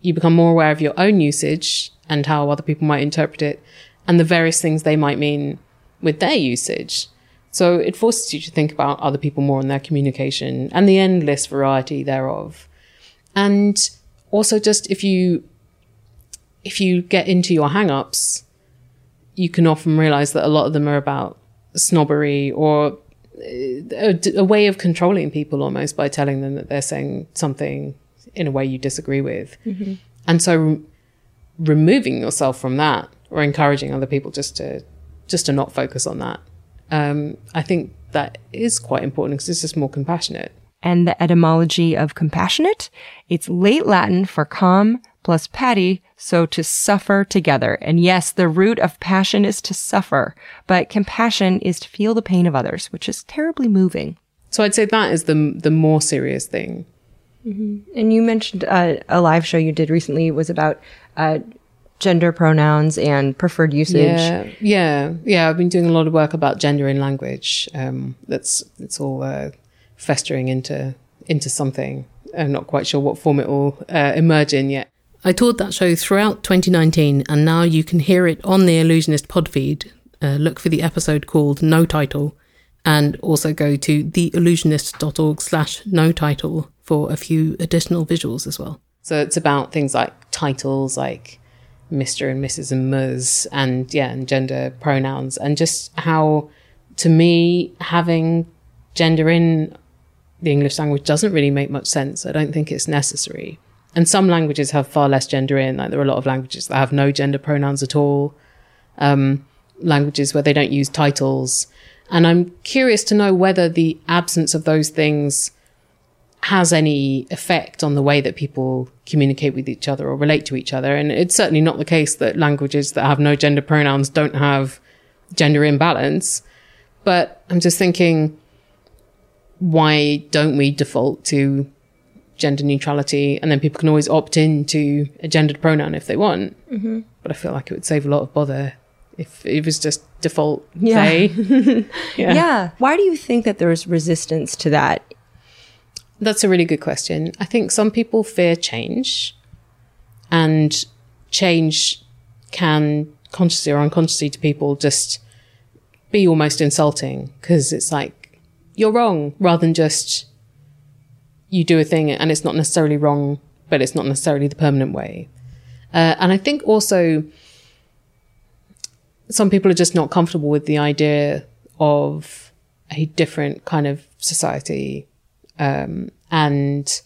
you become more aware of your own usage and how other people might interpret it and the various things they might mean with their usage. So it forces you to think about other people more and their communication and the endless variety thereof. And also just if you if you get into your hang-ups, you can often realize that a lot of them are about snobbery or a, a way of controlling people almost by telling them that they're saying something in a way you disagree with. Mhm. And so re- removing yourself from that or encouraging other people just to just to not focus on that. Um, I think that is quite important because it's just more compassionate. And the etymology of compassionate, it's late Latin for com plus pati, so to suffer together. And yes, the root of passion is to suffer, but compassion is to feel the pain of others, which is terribly moving. So I'd say that is the the more serious thing. And you mentioned uh, a live show you did recently was about uh, gender pronouns and preferred usage. Yeah, yeah, yeah. I've been doing a lot of work about gender in language. Um, that's it's all uh, festering into into something. I'm not quite sure what form it will uh, emerge in yet. I toured that show throughout 2019, and now you can hear it on the Allusionist pod feed. Uh, look for the episode called No Title, and also go to theallusionist.org slash no title for a few additional visuals as well. So it's about things like titles, like Mr. and Mrs. and Ms. and yeah, and gender pronouns, and just how, to me, having gender in the English language doesn't really make much sense. I don't think it's necessary. And some languages have far less gender in. Like there are a lot of languages that have no gender pronouns at all. Um, languages where they don't use titles. And I'm curious to know whether the absence of those things has any effect on the way that people communicate with each other or relate to each other. And it's certainly not the case that languages that have no gender pronouns don't have gender imbalance. But I'm just thinking, why don't we default to gender neutrality? And then people can always opt into a gendered pronoun if they want. Mhm. But I feel like it would save a lot of bother if it was just default Yeah. they. yeah. Why do you think that there's resistance to that? That's a really good question. I think some people fear change, and change can consciously or unconsciously to people just be almost insulting because it's like you're wrong rather than just you do a thing and it's not necessarily wrong, but it's not necessarily the permanent way. Uh, and I think also some people are just not comfortable with the idea of a different kind of society. Um, and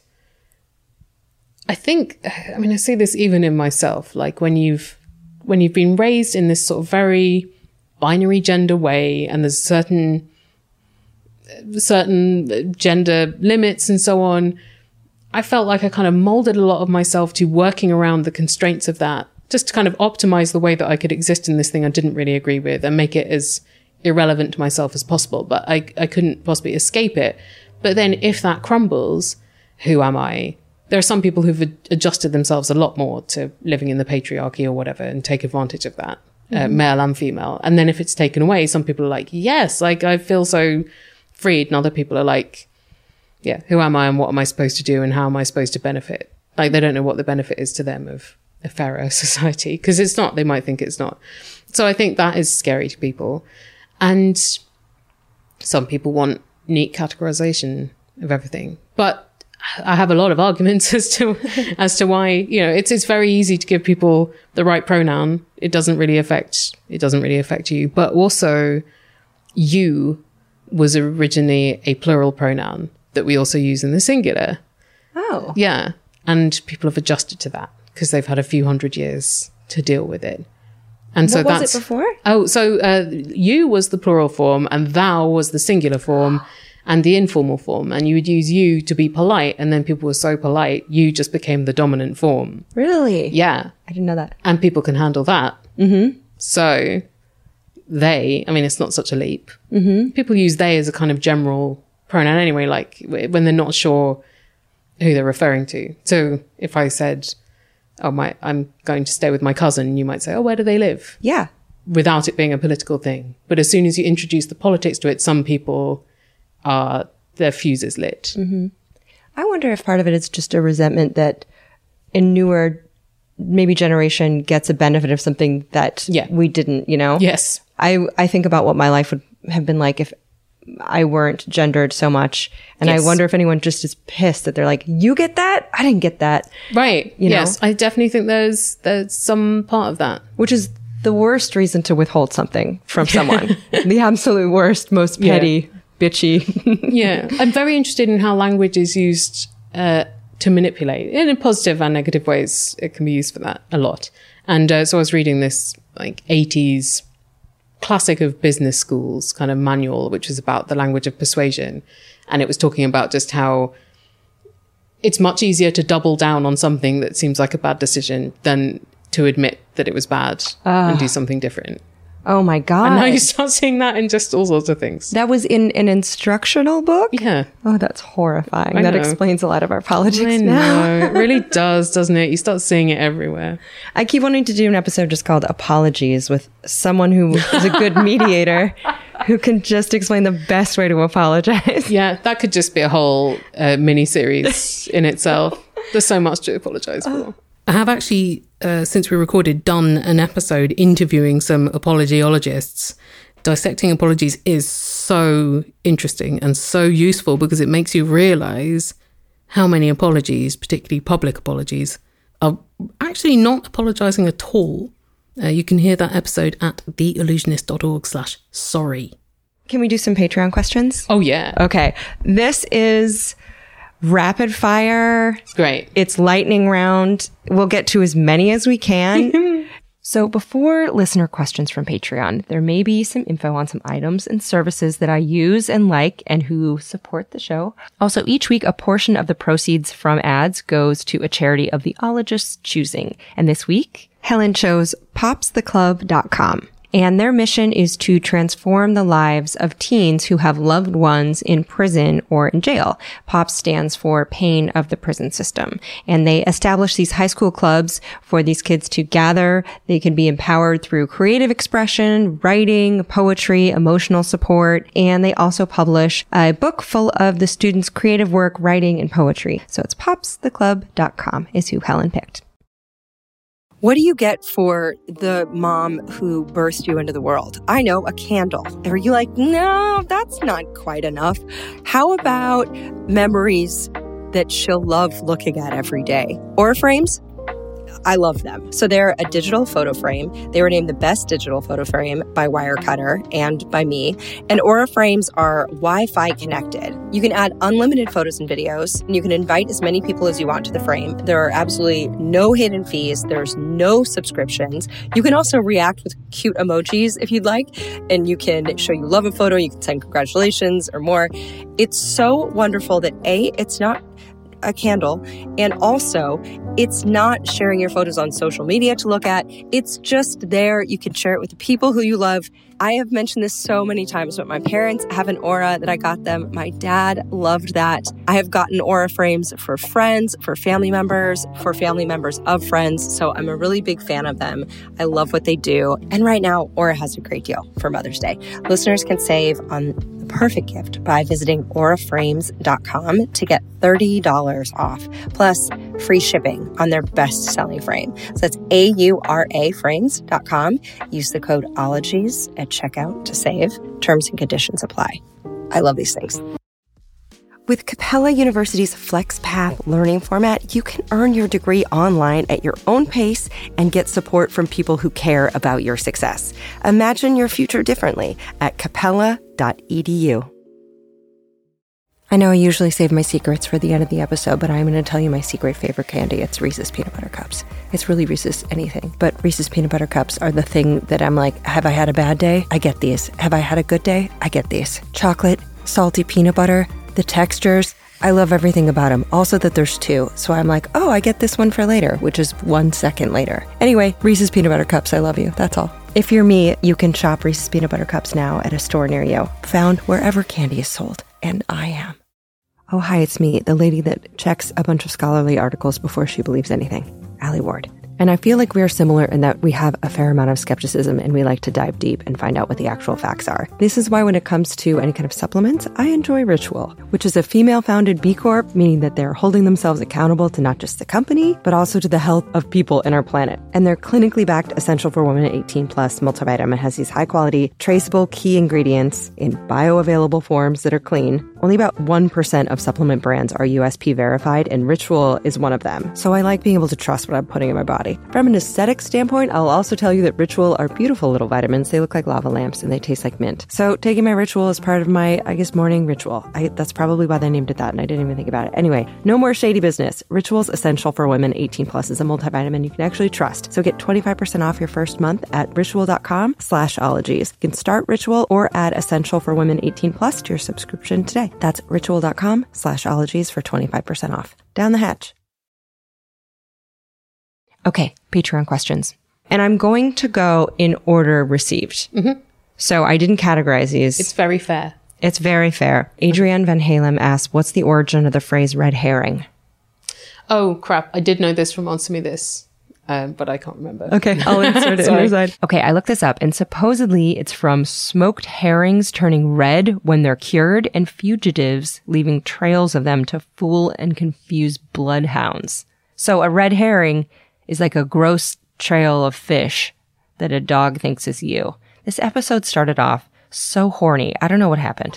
I think, I mean, I see this even in myself, like when you've, when you've been raised in this sort of very binary gender way and there's certain, certain gender limits and so on. I felt like I kind of molded a lot of myself to working around the constraints of that, just to kind of optimize the way that I could exist in this thing I didn't really agree with and make it as irrelevant to myself as possible. But I, I couldn't possibly escape it. But then if that crumbles, who am I? There are some people who've adjusted themselves a lot more to living in the patriarchy or whatever and take advantage of that, uh, Mhm. male and female. And then if it's taken away, some people are like, yes, like I feel so freed. And other people are like, yeah, who am I and what am I supposed to do and how am I supposed to benefit? Like they don't know what the benefit is to them of a fairer society because it's not. They might think it's not. So I think that is scary to people. And some people want neat categorization of everything. But I have a lot of arguments as to as to why, you know, it's it's very easy to give people the right pronoun. It doesn't really affect it doesn't really affect you. But also you was originally a plural pronoun that we also use in the singular. Oh. Yeah. And people have adjusted to that because they've had a few hundred years to deal with it. And so What was it that's before? Oh, so uh, you was the plural form and thou was the singular form and the informal form. And you would use you to be polite. And then people were so polite, you just became the dominant form. Really? Yeah. I didn't know that. And people can handle that. Mm-hmm. So they, I mean, it's not such a leap. Mm-hmm. People use they as a kind of general pronoun anyway, like when they're not sure who they're referring to. So if I said, oh, my, I'm going to stay with my cousin, you might say, oh, where do they live? Yeah. Without it being a political thing. But as soon as you introduce the politics to it, some people are, their fuse is lit. Mm-hmm. I wonder if part of it is just a resentment that a newer, maybe generation gets a benefit of something that Yeah. we didn't, you know? Yes. I, I think about what my life would have been like if I weren't gendered so much. And Yes. I wonder if anyone just is pissed that they're like, you get that? I didn't get that. Right. You know? yes. I definitely think there's, there's some part of that. Which is the worst reason to withhold something from someone. the absolute worst, most Yeah. petty, bitchy. yeah, I'm very interested in how language is used uh, to manipulate in positive and negative ways. It can be used for that a lot. And uh, so I was reading this like 80s classic of business schools kind of manual, which is about the language of persuasion. And it was talking about just how it's much easier to double down on something that seems like a bad decision than to admit that it was bad and do ah. something different. Oh my God. And now you start seeing that in just all sorts of things. that was in an instructional book? Yeah. Oh, that's horrifying. I that know. explains a lot of our politics I now. know. It really does, doesn't it? You start seeing it everywhere. I keep wanting to do an episode just called Apologies with someone who is a good mediator who can just explain the best way to apologize. Yeah, that could just be a whole uh, mini series in itself. There's so much to apologize for. I have actually, uh, since we recorded, done an episode interviewing some apologiologists. Dissecting apologies is so interesting and so useful because it makes you realize how many apologies, particularly public apologies, are actually not apologizing at all. Uh, you can hear that episode at theallusionist.org slash sorry. Can we do some Patreon questions? Oh, yeah. Okay. This is rapid fire. Great. It's lightning round. We'll get to as many as we can. so before listener questions from Patreon, there may be some info on some items and services that I use and like and who support the show. Also, each week, a portion of the proceeds from ads goes to a charity of the ologist's choosing. And this week, Helen chose popstheclub.com. And their mission is to transform the lives of teens who have loved ones in prison or in jail. POPS stands for Pain of the Prison System. And they establish these high school clubs for these kids to gather. They can be empowered through creative expression, writing, poetry, emotional support. And they also publish a book full of the students' creative work, writing, and poetry. So it's popstheclub.com is who Helen picked. What do you get for the mom who birthed you into the world? I know, a candle. Are you like, no, that's not quite enough? How about memories that she'll love looking at every day? Or frames? I love them. So they're a digital photo frame. They were named the best digital photo frame by Wirecutter and by me. And Aura frames are Wi Fi connected. You can add unlimited photos and videos, and you can invite as many people as you want to the frame. There are absolutely no hidden fees, there's no subscriptions. You can also react with cute emojis if you'd like, and you can show you love a photo, you can send congratulations or more. It's so wonderful that A, it's not a candle. And also, it's not sharing your photos on social media to look at. It's just there. You can share it with the people who you love. I have mentioned this so many times, but my parents have an aura that I got them. My dad loved that. I have gotten aura frames for friends, for family members, for family members of friends. So I'm a really big fan of them. I love what they do. And right now, Aura has a great deal for Mother's Day. Listeners can save on perfect gift by visiting auraframes.com to get $30 off, plus free shipping on their best selling frame. So that's A U R A frames.com. Use the code OLOGIES at checkout to save. Terms and conditions apply. I love these things. With Capella University's FlexPath learning format, you can earn your degree online at your own pace and get support from people who care about your success. Imagine your future differently at capella.edu. I know I usually save my secrets for the end of the episode, but I'm going to tell you my secret favorite candy. It's Reese's Peanut Butter Cups. It's really Reese's anything, but Reese's Peanut Butter Cups are the thing that I'm like, have I had a bad day? I get these. Have I had a good day? I get these. Chocolate, salty peanut butter, the textures. I love everything about them. Also, that there's two. So I'm like, oh, I get this one for later, which is one second later. Anyway, Reese's Peanut Butter Cups, I love you. That's all. If you're me, you can shop Reese's Peanut Butter Cups now at a store near you, found wherever candy is sold. And I am. Oh, hi, it's me, the lady that checks a bunch of scholarly articles before she believes anything, Alie Ward. And I feel like we are similar in that we have a fair amount of skepticism and we like to dive deep and find out what the actual facts are. This is why, when it comes to any kind of supplements, I enjoy Ritual, which is a female founded B Corp, meaning that they're holding themselves accountable to not just the company, but also to the health of people in our planet. And their clinically backed Essential for Women 18 Plus multivitamin has these high quality, traceable key ingredients in bioavailable forms that are clean, Only about 1% of supplement brands are USP verified, and Ritual is one of them. So I like being able to trust what I'm putting in my body. From an aesthetic standpoint, I'll also tell you that Ritual are beautiful little vitamins. They look like lava lamps and they taste like mint. So taking my Ritual is part of my, I guess, morning ritual. I, that's probably why they named it that, and I didn't even think about it. Anyway, no more shady business. Ritual's essential for women 18 plus is a multivitamin you can actually trust. So get 25% off your first month at ritual.com slash ologies. You can start Ritual or add Essential for Women 18 plus to your subscription today. That's ritual.com slash ologies for 25% off. Down the hatch. Okay, Patreon questions. And I'm going to go in order received. Mhm. So I didn't categorize these. It's very fair. It's very fair. Adrienne Van Halem asks, what's the origin of the phrase red herring? Oh crap! I did know this from Answer Me This, um, but I can't remember. Okay, I'll insert it in side. Okay, I looked this up, and supposedly it's from smoked herrings turning red when they're cured, and fugitives leaving trails of them to fool and confuse bloodhounds. So a red herring is like a gross trail of fish that a dog thinks is you. This episode started off so horny. I don't know what happened.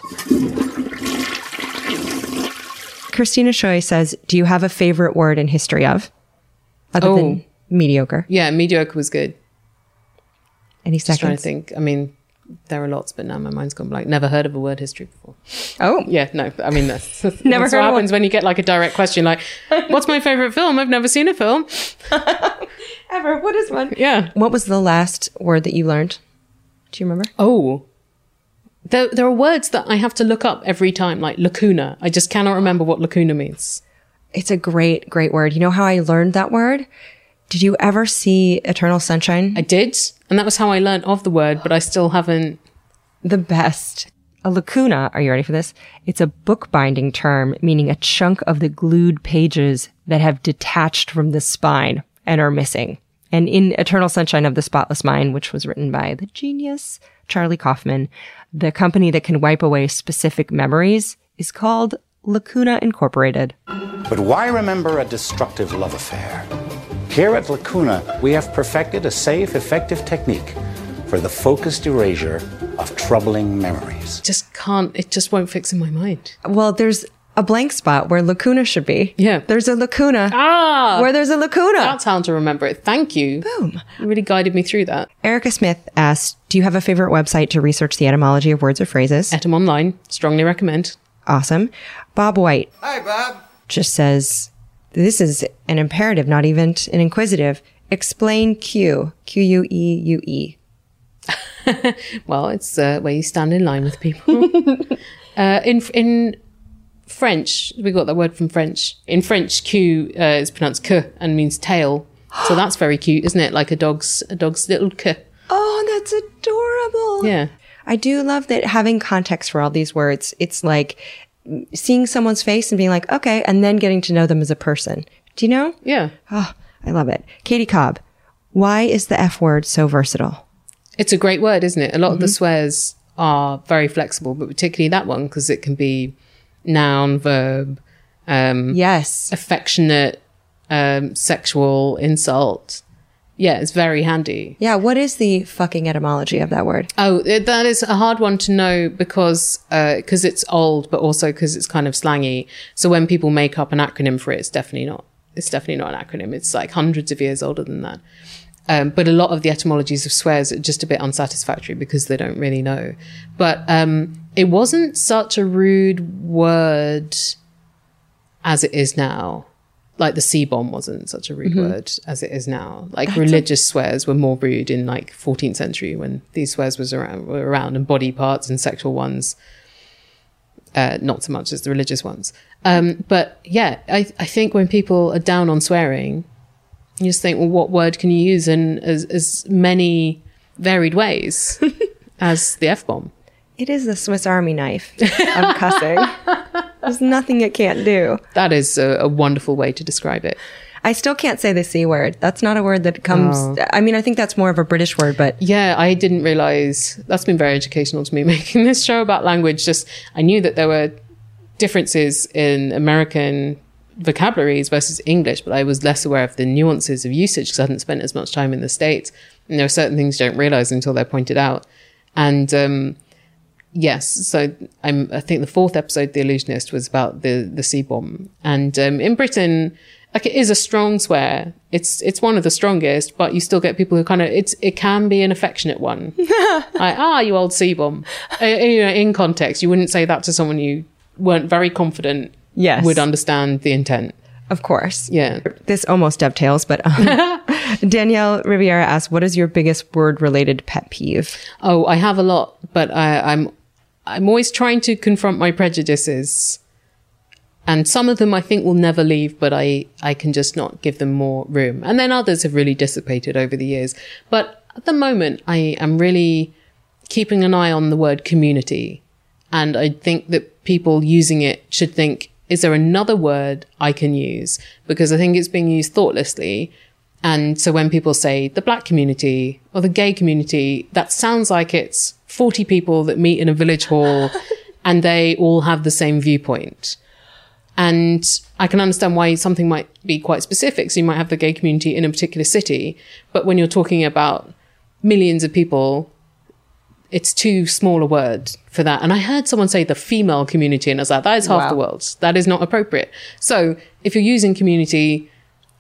Christina Choi says, "Do you have a favorite word in history of, other Oh. than mediocre? Yeah, mediocre was good. Any seconds? Just trying to think. I mean, there are lots, but now my mind's gone blank. Never heard of a word history before. Oh, Yeah, no. I mean, that's, Never that's heard what happens when you get like a direct question, like, "What's my favorite film?" I've never seen a film. Ever? What is one? Yeah. What was the last word that you learned? Do you remember? Oh. There, there are words that I have to look up every time, like lacuna. I just cannot remember what lacuna means. It's a great, great word. You know how I learned that word? Did you ever see Eternal Sunshine? I did, and that was how I learned of the word, but I still haven't. the best. A lacuna, are you ready for this? It's a bookbinding term meaning a chunk of the glued pages that have detached from the spine and are missing. And in Eternal Sunshine of the Spotless Mind, which was written by the genius Charlie Kaufman, the company that can wipe away specific memories is called Lacuna Incorporated. But why remember a destructive love affair? Here at Lacuna, we have perfected a safe, effective technique for the focused erasure of troubling memories. Just can't. It just won't fix in my mind. Well, there's a blank spot where lacuna should be. Yeah. There's a lacuna Ah, where there's a lacuna. that's how to remember it. Thank you. Boom. You really guided me through that. Erica Smith asked, Do you have a favorite website to research the etymology of words or phrases? Etymonline, strongly recommend. Awesome. Bob White Hi, Bob. just says, This is an imperative, not even an inquisitive. Explain Q. Q U E U E. Well, it's uh, where you stand in line with people. uh, in in French, we got that word from French. In French, Q uh, is pronounced que and means tail. So that's very cute, isn't it? Like a dog's a dog's little que. Oh, that's adorable. Yeah. I do love that having context for all these words. It's like seeing someone's face and being like, okay, and then getting to know them as a person. Do you know? Yeah. Oh, I love it. Katie Cobb, why is the F word so versatile? It's a great word, isn't it? A lot of the swears are very flexible, but particularly that one because it can be noun, verb, um, Yes. affectionate, um, sexual, insult. Yeah, it's very handy. Yeah, what is the fucking etymology of that word? Oh, it- that is a hard one to know because because it's old, but also because it's kind of slangy. So when people make up an acronym for it, it's definitely not. It's definitely not an acronym. It's like hundreds of years older than that. Um, but a lot of the etymologies of swears are just a bit unsatisfactory because they don't really know. But um, it wasn't such a rude word as it is now. Like the C bomb wasn't such a rude word as it is now. Like religious swears were more rude in like 14th century when these swears was around, were around, and body parts and sexual ones, uh, not so much as the religious ones. Um, but yeah, I, I think when people are down on swearing, you just think, well, what word can you use in as, as many varied ways as the F bomb? It is the Swiss Army knife of cussing. There's nothing it can't do. That is a, a wonderful way to describe it. I still can't say the C word. That's not a word that comes. Oh. I mean, I think that's more of a British word, but Yeah, I didn't realize that's been very educational to me making this show about language. Just I knew that there were differences in American vocabularies versus English, but I was less aware of the nuances of usage because I hadn't spent as much time in the States. And there are certain things you don't realize until they're pointed out. And um, Yes. So I'm, I think the fourth episode, The Allusionist, was about the, the C bomb. And um, in Britain, like it is a strong swear. It's, it's one of the strongest, but you still get people who kind of, it's, it can be an affectionate one. like, ah, you old C bomb. Uh, you know, in context, you wouldn't say that to someone you weren't very confident Yes. would understand the intent. Of course. Yeah. This almost dovetails, but um, Danielle Riviera asks, "What is your biggest word-related pet peeve?" Oh, I have a lot, but I, I'm I'm always trying to confront my prejudices, and some of them I think will never leave, but I I can just not give them more room, and then others have really dissipated over the years. But at the moment, I am really keeping an eye on the word community, and I think that people using it should think. Is there another word I can use? Because I think it's being used thoughtlessly. And so when people say the black community or the gay community, that sounds like it's 40 people that meet in a village hall and they all have the same viewpoint. And I can understand why something might be quite specific. So you might have the gay community in a particular city, but when you're talking about millions of people, it's too small a word for that. And I heard someone say the female community, and I was like, that is half Wow. the world. That is not appropriate. So if you're using community,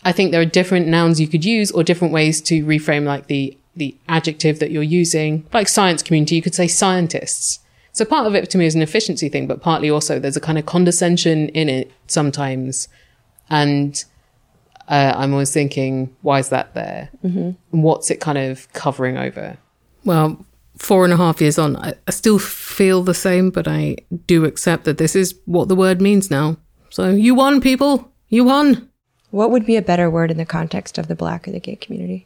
I think there are different nouns you could use or different ways to reframe like the the adjective that you're using. Like science community, you could say scientists. So part of it to me is an efficiency thing, but partly also there's a kind of condescension in it sometimes. And uh, I'm always thinking, why is that there? Mhm. What's it kind of covering over? Well, four and a half years on, I, I still feel the same, but I do accept that this is what the word means now. So you won, people. You won. What would be a better word in the context of the black or the gay community?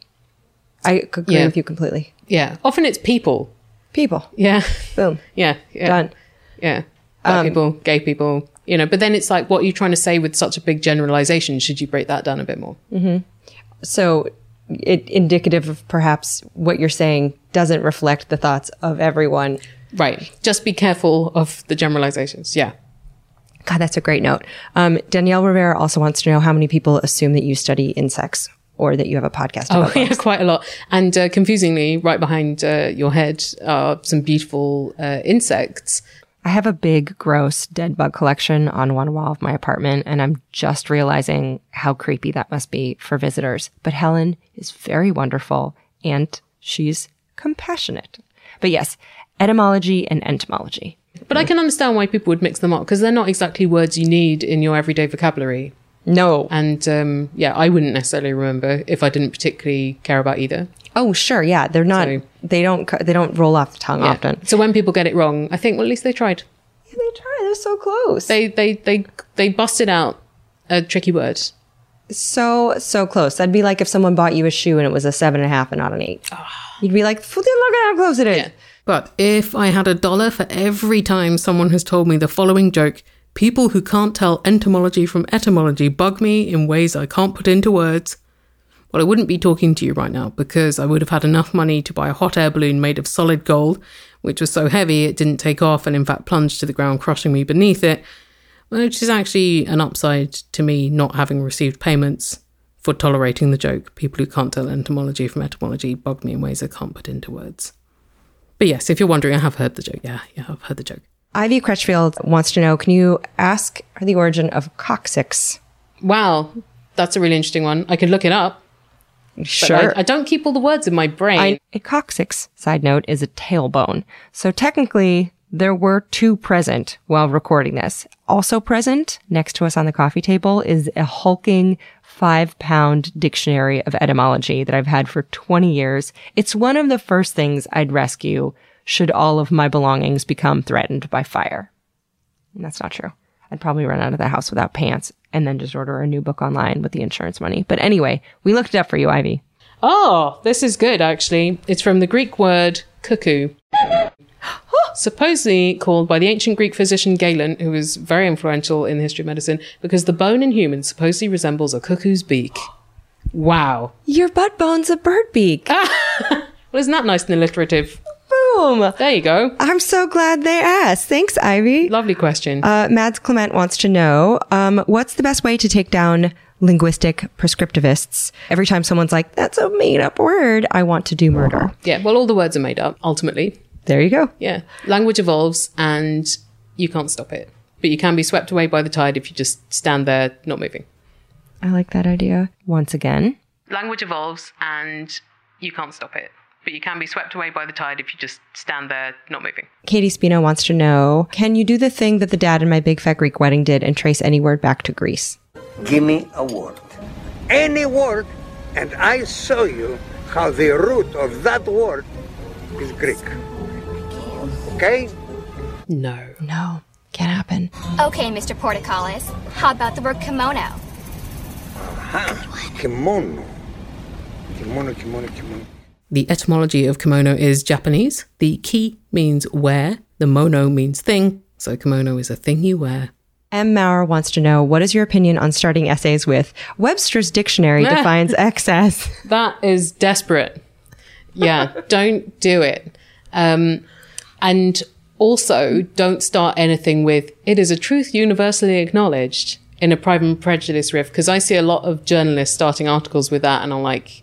I agree Yeah. with you completely. Yeah. Often it's people. People. Yeah. Boom. Yeah. yeah. Done. Yeah. Black Um, people, gay people, you know, but then it's like, what are you trying to say with such a big generalization? Should you break that down a bit more? hmm So, it indicative of perhaps what you're saying doesn't reflect the thoughts of everyone. Right. Just be careful of the generalizations. Yeah. God, that's a great note. Um, Danielle Rivera also wants to know how many people assume that you study insects or that you have a podcast Oh, yeah, quite a lot. And uh, confusingly, right behind uh, your head are some beautiful uh, insects. I have a big, gross dead bug collection on one wall of my apartment, and I'm just realizing how creepy that must be for visitors. But Helen is very wonderful and she's compassionate. But yes, etymology and entomology. But I can understand why people would mix them up because they're not exactly words you need in your everyday vocabulary. No. And um, yeah, I wouldn't necessarily remember if I didn't particularly care about either. Oh, sure, yeah, they're not. So- they don't. They don't roll off the tongue Yeah. often. So when people get it wrong, I think, well, at least they tried. Yeah, they try. They're so close. They they they they busted out a tricky word. so so close. That'd be like if someone bought you a shoe and it was a seven and a half and not an eight. You'd be like, look at how close it is. But if I had a dollar for every time someone has told me the following joke, people who can't tell entomology from etymology bug me in ways I can't put into words. Well, I wouldn't be talking to you right now because I would have had enough money to buy a hot air balloon made of solid gold, which was so heavy it didn't take off and in fact plunged to the ground, crushing me beneath it, which is actually an upside to me not having received payments for tolerating the joke. People who can't tell entomology from etymology bug me in ways I can't put into words. But yes, if you're wondering, I have heard the joke. Yeah, yeah, I've heard the joke. Ivy Crutchfield wants to know: Can you ask the origin of coccyx? Wow, that's a really interesting one. I could look it up. Sure. I, I don't keep all the words in my brain. I, a coccyx, side note, is a tailbone. So technically, there were two present while recording this. Also present next to us on the coffee table is a hulking five pound dictionary of etymology that I've had for 20 years. It's one of the first things I'd rescue should all of my belongings become threatened by fire. And that's not true. I'd probably run out of the house without pants and then just order a new book online with the insurance money. But anyway, we looked it up for you, Ivy. Oh, this is good, actually. It's from the Greek word cuckoo. Supposedly called by the ancient Greek physician Galen, who was very influential in the history of medicine, because the bone in humans supposedly resembles a cuckoo's beak. Wow. Your butt bone's a bird beak. Well, isn't that nice and alliterative? Boom. There you go. I'm so glad they asked. Thanks, Ivy. Lovely question. Uh, Mads Clement wants to know um, what's the best way to take down linguistic prescriptivists? Every time someone's like, that's a made up word, I want to do murder. Yeah, well, all the words are made up, ultimately. There you go. Yeah. Language evolves and you can't stop it. But you can be swept away by the tide if you just stand there not moving. I like that idea. Once again, Language evolves and you can't stop it. But you can be swept away by the tide if you just stand there not moving. Katie Spino wants to know Can you do the thing that the dad in my big fat Greek wedding did and trace any word back to Greece? Give me a word. Any word, and I show you how the root of that word is Greek. Okay? No. No. Can't happen. Okay, Mr. Portokalos. How about the word kimono? Aha. Kimono. Kimono, kimono, kimono. The etymology of kimono is Japanese. The ki means wear, the mono means thing. So kimono is a thing you wear. M. Maurer wants to know what is your opinion on starting essays with Webster's dictionary defines excess. That is desperate. Yeah, don't do it. Um, and also, don't start anything with "it is a truth universally acknowledged" in a Pride and Prejudice riff, because I see a lot of journalists starting articles with that, and I'm like, "Y-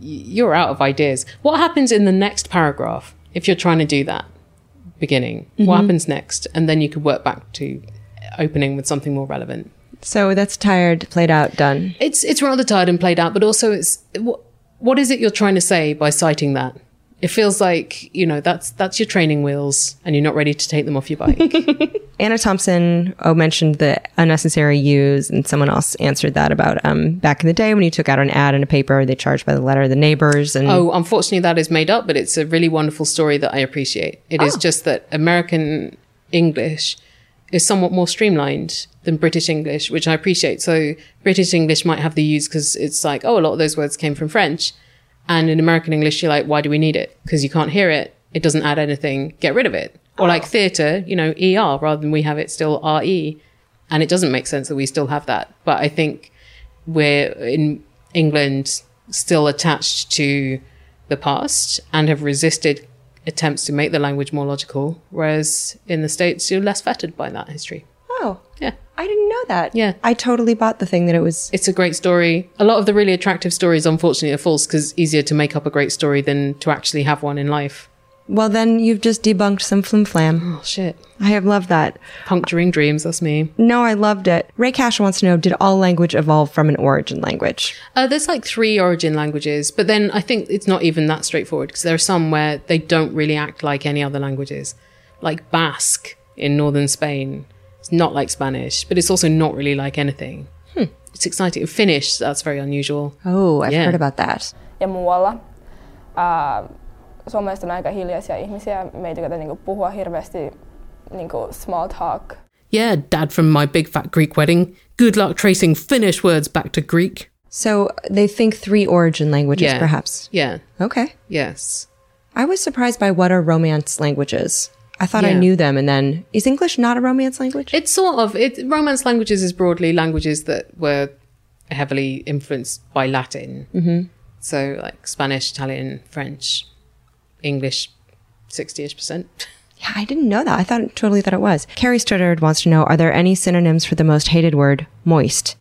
you're out of ideas. What happens in the next paragraph if you're trying to do that beginning? What Mhm. happens next? And then you could work back to opening with something more relevant. So that's tired, played out, done. It's it's rather tired and played out, but also it's what what is it you're trying to say by citing that? It feels like you know that's that's your training wheels, and you're not ready to take them off your bike. Anna Thompson oh, mentioned the unnecessary use, and someone else answered that about um, back in the day when you took out an ad in a paper, they charged by the letter the neighbors. And oh, unfortunately, that is made up, but it's a really wonderful story that I appreciate. It is just that American English is somewhat more streamlined than British English, which I appreciate. So British English might have the use because it's like, oh, a lot of those words came from French. And in American English, you're like, why do we need it? Because you can't hear it. It doesn't add anything. Get rid of it. Or like theatre, you know, ER rather than we have it still RE. And it doesn't make sense that we still have that. But I think we're in England still attached to the past and have resisted attempts to make the language more logical. Whereas in the States, you're less fettered by that history. I didn't know that. Yeah. I totally bought the thing that it was. It's a great story. A lot of the really attractive stories, unfortunately, are false because it's easier to make up a great story than to actually have one in life. Well, then you've just debunked some flim flam. Oh, shit. I have loved that. Puncturing dreams, that's me. No, I loved it. Ray Cash wants to know Did all language evolve from an origin language? Uh, there's like three origin languages, but then I think it's not even that straightforward because there are some where they don't really act like any other languages. Like Basque in northern Spain. It's not like Spanish, but it's also not really like anything. Hmm. It's exciting. Finnish, that's very unusual. Oh, I've Yeah. heard about that. ja muualla. Ää, Suomalaiset on aika hiljaisia ihmisiä. Me ei tykätä niinku puhua hirveästi niinku small talk. Yeah, dad from my big fat Greek wedding. Good luck tracing Finnish words back to Greek. So they think three origin languages, Yeah. perhaps. Yeah. Okay. Yes. I was surprised by what are romance languages. I thought I knew them, and then is English not a romance language? It's sort of it. Romance languages is broadly languages that were heavily influenced by Latin. Mhm. So like Spanish, Italian, French, English, sixty-ish percent. Yeah, I didn't know that. I thought totally that it was. Carrie Studdard wants to know: Are there any synonyms for the most hated word, moist?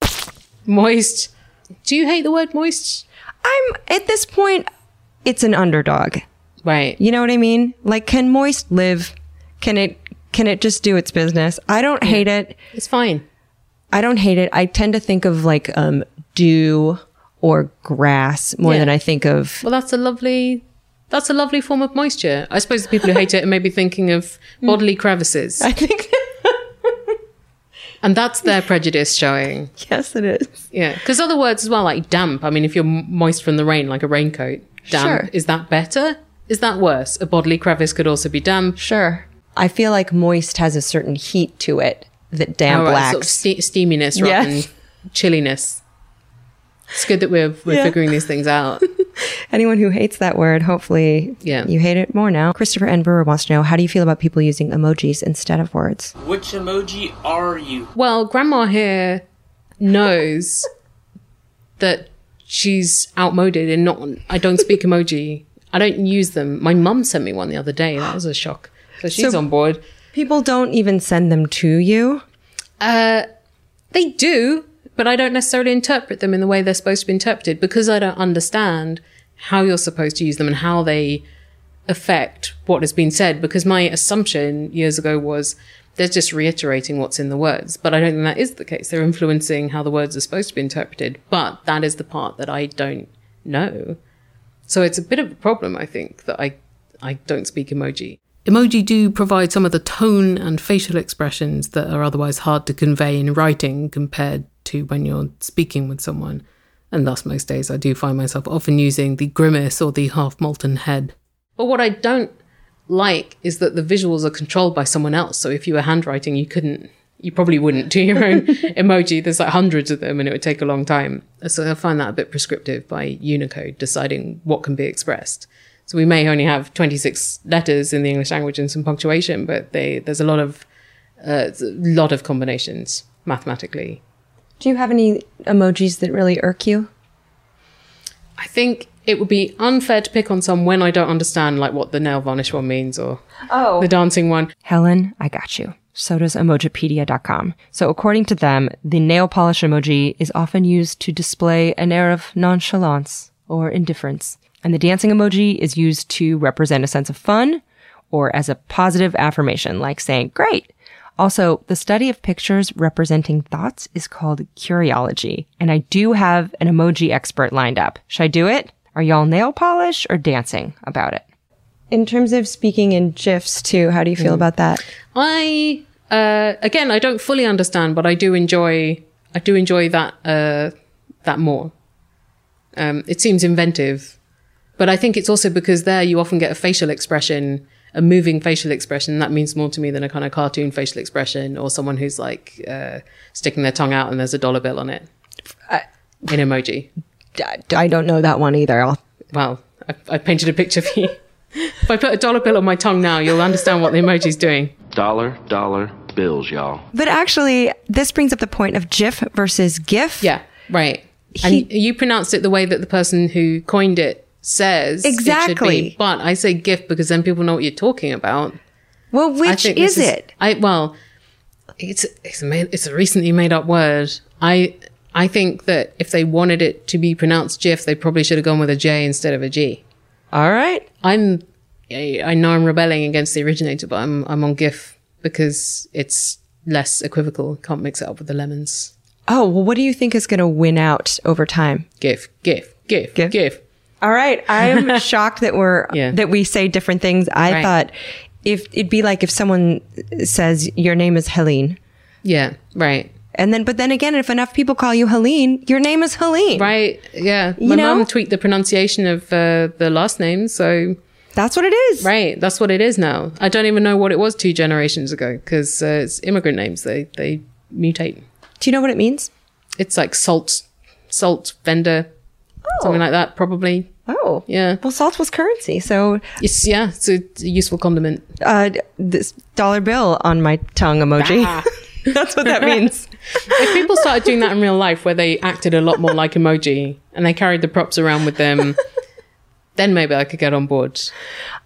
Moist. Do you hate the word moist? I'm at this point. It's an underdog, right? You know what I mean? Like, can moist live? Can it? Can it just do its business? I don't hate it. It's fine. I don't hate it. I tend to think of like um dew or grass more Yeah. than I think of Well, that's a lovely. That's a lovely form of moisture. I suppose the people who hate it are maybe thinking of bodily crevices. I think. and that's their prejudice showing. Yes, it is. Yeah, because other words as well, like damp. I mean, if you're moist from the rain, like a raincoat, damp. Sure. Is that better? Is that worse? A bodily crevice could also be damp. Sure. I feel like moist has a certain heat to it that damp Oh, right, lacks. sort of ste- steaminess rather Yes. than chilliness. It's good that we're we're Yeah. figuring these things out. Anyone who hates that word, hopefully Yeah. you hate it more now. Christopher N. Brewer wants to know how do you feel about people using emojis instead of words? Which emoji are you? Well, Grandma here knows that she's outmoded and not. I don't speak emoji. I don't use them. My mum sent me one the other day. That was a shock. So she's So- on board. People don't even send them to you. Uh, they do, but I don't necessarily interpret them in the way they're supposed to be interpreted because I don't understand how you're supposed to use them and how they affect what has been said because my assumption years ago was they're just reiterating what's in the words. But I don't think that is the case. They're influencing how the words are supposed to be interpreted. But that is the part that I don't know. So it's a bit of a problem, I think, that I, I don't speak emoji. Emoji do provide some of the tone and facial expressions that are otherwise hard to convey in writing compared to when you're speaking with someone. And thus, most days, I do find myself often using the grimace or the half molten head. But what I don't like is that the visuals are controlled by someone else. So if you were handwriting, you couldn't, you probably wouldn't do your own emoji. There's like hundreds of them and it would take a long time. So I find that a bit prescriptive by Unicode deciding what can be expressed. So we may only have 26 letters in the English language and some punctuation, but they, there's a lot of, uh, a lot of combinations mathematically. Do you have any emojis that really irk you? I think it would be unfair to pick on some when I don't understand like what the nail varnish one means or oh. the dancing one. Helen, I got you. So does Emojipedia.com. So according to them, the nail polish emoji is often used to display an air of nonchalance or indifference. And the dancing emoji is used to represent a sense of fun or as a positive affirmation, like saying, great. Also, the study of pictures representing thoughts is called Curiology. And I do have an emoji expert lined up. Should I do it? Are y'all nail polish or dancing about it? In terms of speaking in GIFs too, how do you feel mm. about that? I, uh, again, I don't fully understand, but I do enjoy, I do enjoy that, uh, that more. Um, it seems inventive, but I think it's also because there you often get a facial expression, a moving facial expression. That means more to me than a kind of cartoon facial expression or someone who's like, uh, sticking their tongue out and there's a dollar bill on it. Uh, in emoji. I don't know that one either. I'll... Well, I, I painted a picture for you. if I put a dollar bill on my tongue now, you'll understand what the emoji's doing. Dollar, dollar bills, y'all. But actually, this brings up the point of GIF versus GIF. Yeah, right. He, and you pronounced it the way that the person who coined it says exactly. Be, but I say GIF because then people know what you're talking about. Well, which is, is it? I well, it's it's a it's a recently made up word. I I think that if they wanted it to be pronounced GIF, they probably should have gone with a J instead of a G. All right. I'm, I know I'm rebelling against the originator, but I'm, I'm on GIF because it's less equivocal. Can't mix it up with the lemons. Oh, well, what do you think is going to win out over time? GIF, GIF, GIF, GIF. GIF. All right. I'm shocked that we're, yeah. that we say different things. I right. thought if it'd be like if someone says your name is Helene. Yeah, right. And then, but then again, if enough people call you Helene, your name is Helene. Right. Yeah. You My mom tweaked the pronunciation of uh, the last name. So that's what it is. Right. That's what it is now. I don't even know what it was two generations ago because uh, it's immigrant names. They, they mutate. Do you know what it means? It's like salt, salt vendor, oh. something like that, probably. Oh. Yeah. Well, salt was currency. So. It's, yeah. It's a, it's a useful condiment. Uh, this dollar bill on my tongue emoji. Ah. That's what that means. if people started doing that in real life, where they acted a lot more like emoji and they carried the props around with them, then maybe I could get on board.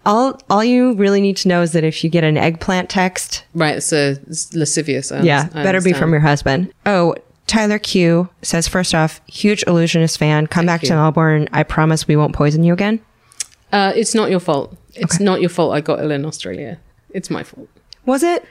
All all you really need to know is that if you get an eggplant text, right, it's a it's lascivious. I yeah, better be from your husband. Oh, Tyler Q says first off, huge Allusionist fan. Come Thank back you. to Melbourne. I promise we won't poison you again. Uh, it's not your fault. It's okay. not your fault. I got ill in Australia. It's my fault. Was it?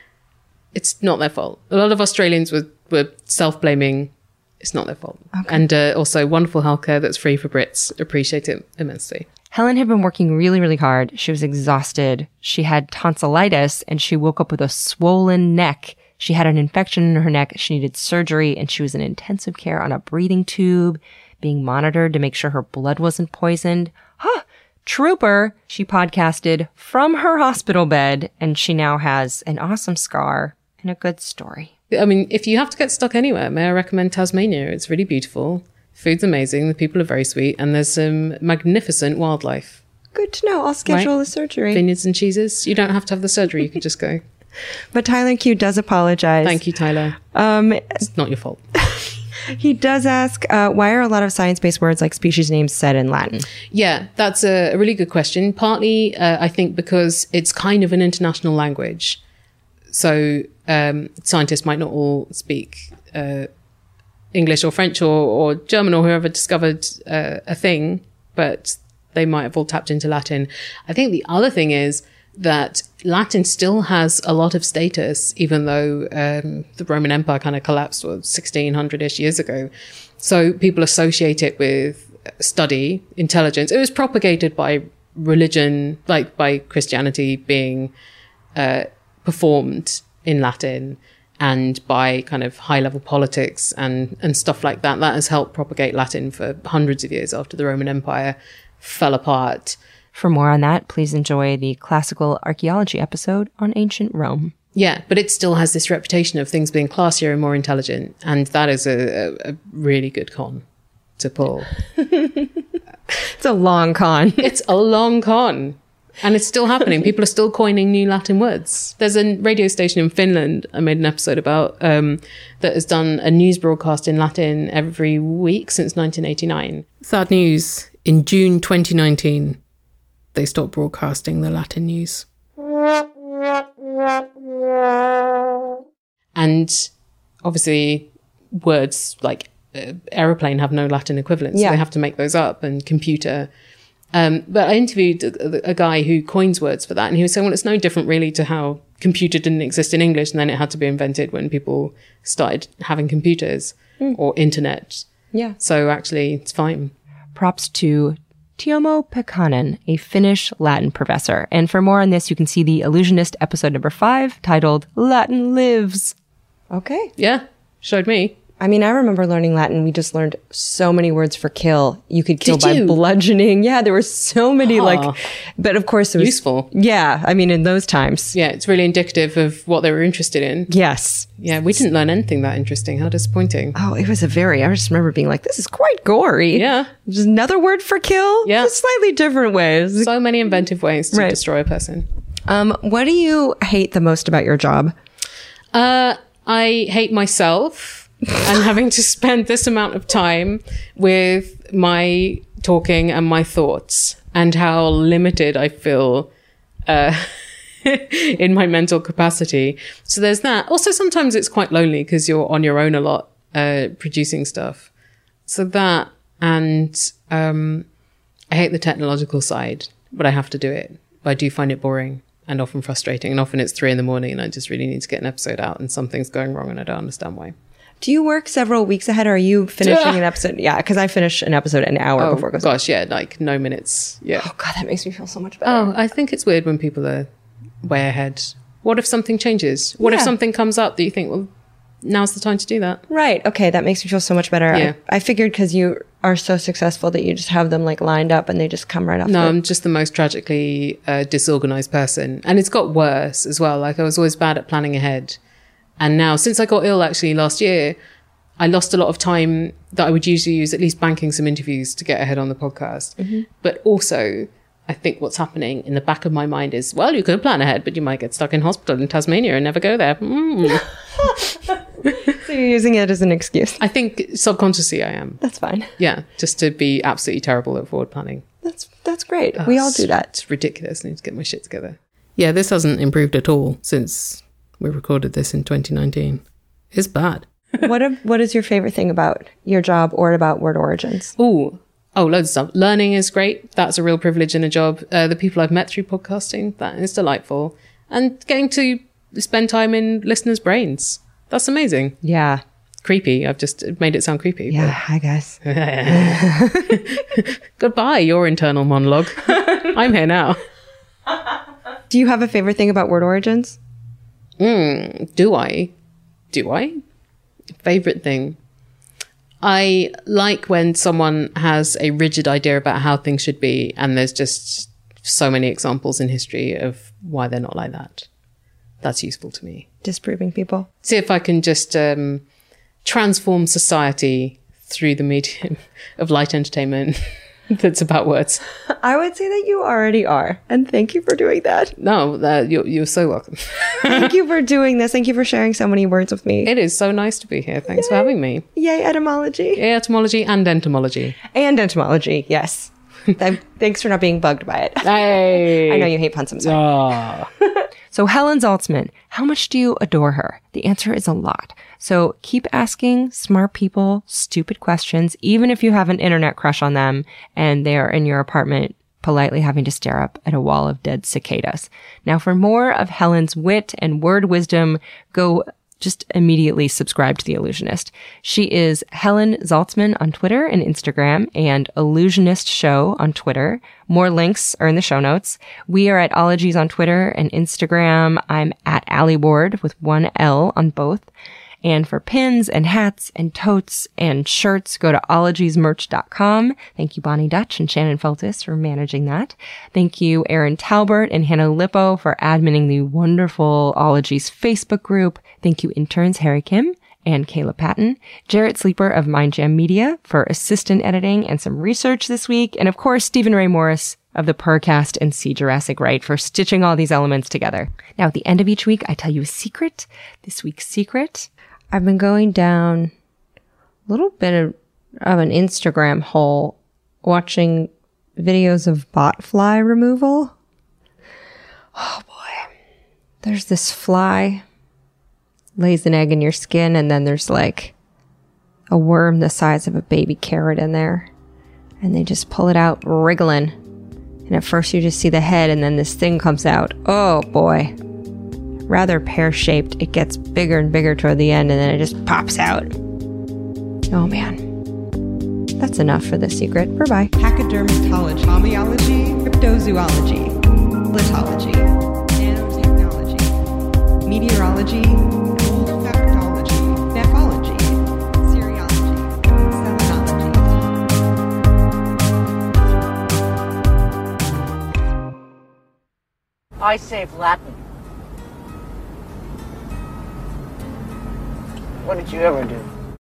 it's not their fault. A lot of Australians were, were self blaming. It's not their fault. Okay. And uh, also, wonderful healthcare that's free for Brits. Appreciate it immensely. Helen had been working really, really hard. She was exhausted. She had tonsillitis and she woke up with a swollen neck. She had an infection in her neck. She needed surgery and she was in intensive care on a breathing tube, being monitored to make sure her blood wasn't poisoned. Huh. Trooper, she podcasted from her hospital bed and she now has an awesome scar and a good story. I mean, if you have to get stuck anywhere, may I recommend Tasmania? It's really beautiful. Food's amazing. The people are very sweet, and there's some magnificent wildlife. Good to know. I'll schedule right? the surgery. Vineyards and cheeses. You don't have to have the surgery. You can just go. but Tyler Q does apologize. Thank you, Tyler. Um, it's not your fault. he does ask, uh, why are a lot of science-based words like species names said in Latin? Yeah, that's a, a really good question. Partly, uh, I think, because it's kind of an international language. So um, scientists might not all speak uh, English or French or, or, German or whoever discovered uh, a thing, but they might have all tapped into Latin. I think the other thing is that Latin still has a lot of status, even though um, the Roman Empire kind of collapsed what, 1600 ish years ago. So people associate it with study, intelligence. It was propagated by religion, like by Christianity being uh, performed in Latin and by kind of high level politics and, and stuff like that. That has helped propagate Latin for hundreds of years after the Roman Empire fell apart. For more on that, please enjoy the classical archaeology episode on ancient Rome. Yeah, but it still has this reputation of things being classier and more intelligent. And that is a, a, a really good con to pull. it's a long con. it's a long con. And it's still happening. People are still coining new Latin words. There's a radio station in Finland I made an episode about um, that has done a news broadcast in Latin every week since 1989. Sad news. In June 2019, they stopped broadcasting the Latin news. And obviously, words like uh, aeroplane have no Latin equivalents. Yeah. So they have to make those up and computer. Um, but I interviewed a, a, guy who coins words for that, and he was saying, well, it's no different really to how computer didn't exist in English, and then it had to be invented when people started having computers Mm. or internet. Yeah. So actually, it's fine. Props to Tuomo Pekkanen, a Finnish Latin professor. And for more on this, you can see the Allusionist episode number five titled Latin Lives. Okay. Yeah, showed me. I mean, I remember learning Latin. We just learned so many words for kill. You could kill Did by you? bludgeoning. Yeah, there were so many like, but of course it was Useful. Yeah, I mean, in those times. Yeah, it's really indicative of what they were interested in. Yes. Yeah, we didn't learn anything that interesting. How disappointing. Oh, it was a very, I just remember being like, this is quite gory. Yeah. Just another word for kill. Yeah. Just slightly different ways. So many inventive ways to Right. destroy a person. Um, what do you hate the most about your job? Uh, I hate myself and having to spend this amount of time with my talking and my thoughts and how limited I feel uh, in my mental capacity. So there's that. Also, sometimes it's quite lonely because you're on your own a lot uh, producing stuff. So that and um, I hate the technological side, but I have to do it. But I do find it boring and often frustrating. And often it's three in the morning and I just really need to get an episode out and something's going wrong and I don't understand why. Do you work several weeks ahead or are you finishing an episode? Yeah, because I finish an episode an hour Oh, before it goes gosh, yeah, like no minutes. Yeah. Oh, God, that makes me feel so much better. Oh, I think it's weird when people are way ahead. What if something changes? What if something comes up that you think, well, now's the time to do that? Right. Okay. That makes me feel so much better. Yeah. I, I figured because you are so successful that you just have them like lined up and they just come right off. No, the- I'm just the most tragically uh, disorganized person. And it's got worse as well. Like I was always bad at planning ahead. And now, since I got ill actually last year, I lost a lot of time that I would usually use at least banking some interviews to get ahead on the podcast. Mhm. But also, I think what's happening in the back of my mind is, well, you could plan ahead, but you might get stuck in hospital in Tasmania and never go there. Mm. so you're using it as an excuse. I think subconsciously I am. That's fine. Yeah, just to be absolutely terrible at forward planning. That's that's great. we all do that. It's ridiculous. I need to get my shit together. Yeah, this hasn't improved at all since we recorded this in 2019. It's bad. what a, what is your favorite thing about your job or about Word Origins? Oh, oh, loads of stuff. Learning is great. That's a real privilege in a job. Uh, the people I've met through podcasting, that is delightful. And getting to spend time in listeners' brains. That's amazing. Yeah. Creepy. I've just made it sound creepy. Yeah. Hi guys. Goodbye, your internal monologue. I'm here now. Do you have a favorite thing about Word Origins? Mm, do I? Do I? Favorite thing? I like when someone has a rigid idea about how things should be, and there's just so many examples in history of why they're not like that. That's useful to me. Disproving people. See if I can just um, transform society through the medium of light entertainment that's about words. I would say that you already are, and thank you for doing that. No, uh, you're, you're so welcome. thank you for doing this. Thank you for sharing so many words with me. It is so nice to be here. Thanks for having me. Yay, etymology. Yeah, etymology and entomology. And entomology, yes. Thanks for not being bugged by it. Hey. I know you hate puns. I'm sorry. Ah. So, Helen Zaltzman, how much do you adore her? The answer is a lot. So, keep asking smart people stupid questions, even if you have an internet crush on them and they are in your apartment politely having to stare up at a wall of dead cicadas. Now, for more of Helen's wit and word wisdom, go just immediately subscribe to The Allusionist. She is Helen Zaltzman on Twitter and Instagram and Allusionist Show on Twitter. More links are in the show notes. We are at Ologies on Twitter and Instagram. I'm at Alie Ward with one L on both. And for pins and hats and totes and shirts, go to ologiesmerch.com. Thank you, Bonnie Dutch and Shannon Feltus for managing that. Thank you, Erin Talbert and Hannah Lipow for adminning the wonderful Ologies Facebook group. Thank you, interns Harry Kim and Kayla Patton, Jarrett Sleeper of MindJam Media for assistant editing and some research this week, and of course, Steven Ray Morris of the Purrrcast and See Jurassic Right for stitching all these elements together. Now, at the end of each week, I tell you a secret. This week's secret I've been going down a little bit of, of an Instagram hole watching videos of bot fly removal. Oh boy. There's this fly lays an egg in your skin and then there's like a worm the size of a baby carrot in there. And they just pull it out wriggling. And at first you just see the head and then this thing comes out. Oh boy rather pear shaped. It gets bigger and bigger toward the end and then it just pops out. Oh man. That's enough for the secret. Bye bye. Pachydermatology, homeology, cryptozoology, lithology, nanotechnology, meteorology, I save Latin. What did you ever do?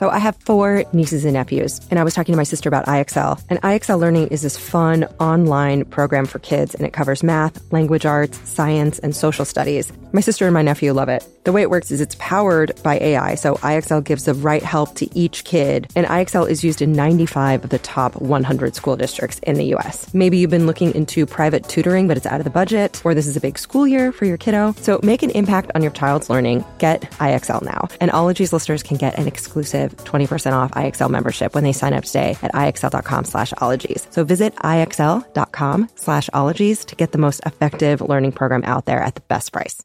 So I have four nieces and nephews, and I was talking to my sister about IXL. And IXL Learning is this fun online program for kids, and it covers math, language arts, science, and social studies. My sister and my nephew love it. The way it works is it's powered by AI, so IXL gives the right help to each kid, and IXL is used in 95 of the top 100 school districts in the US. Maybe you've been looking into private tutoring, but it's out of the budget, or this is a big school year for your kiddo. So make an impact on your child's learning. Get IXL now. And Ologies listeners can get an exclusive 20% off IXL membership when they sign up today at IXL.com slash ologies. So visit IXL.com slash ologies to get the most effective learning program out there at the best price.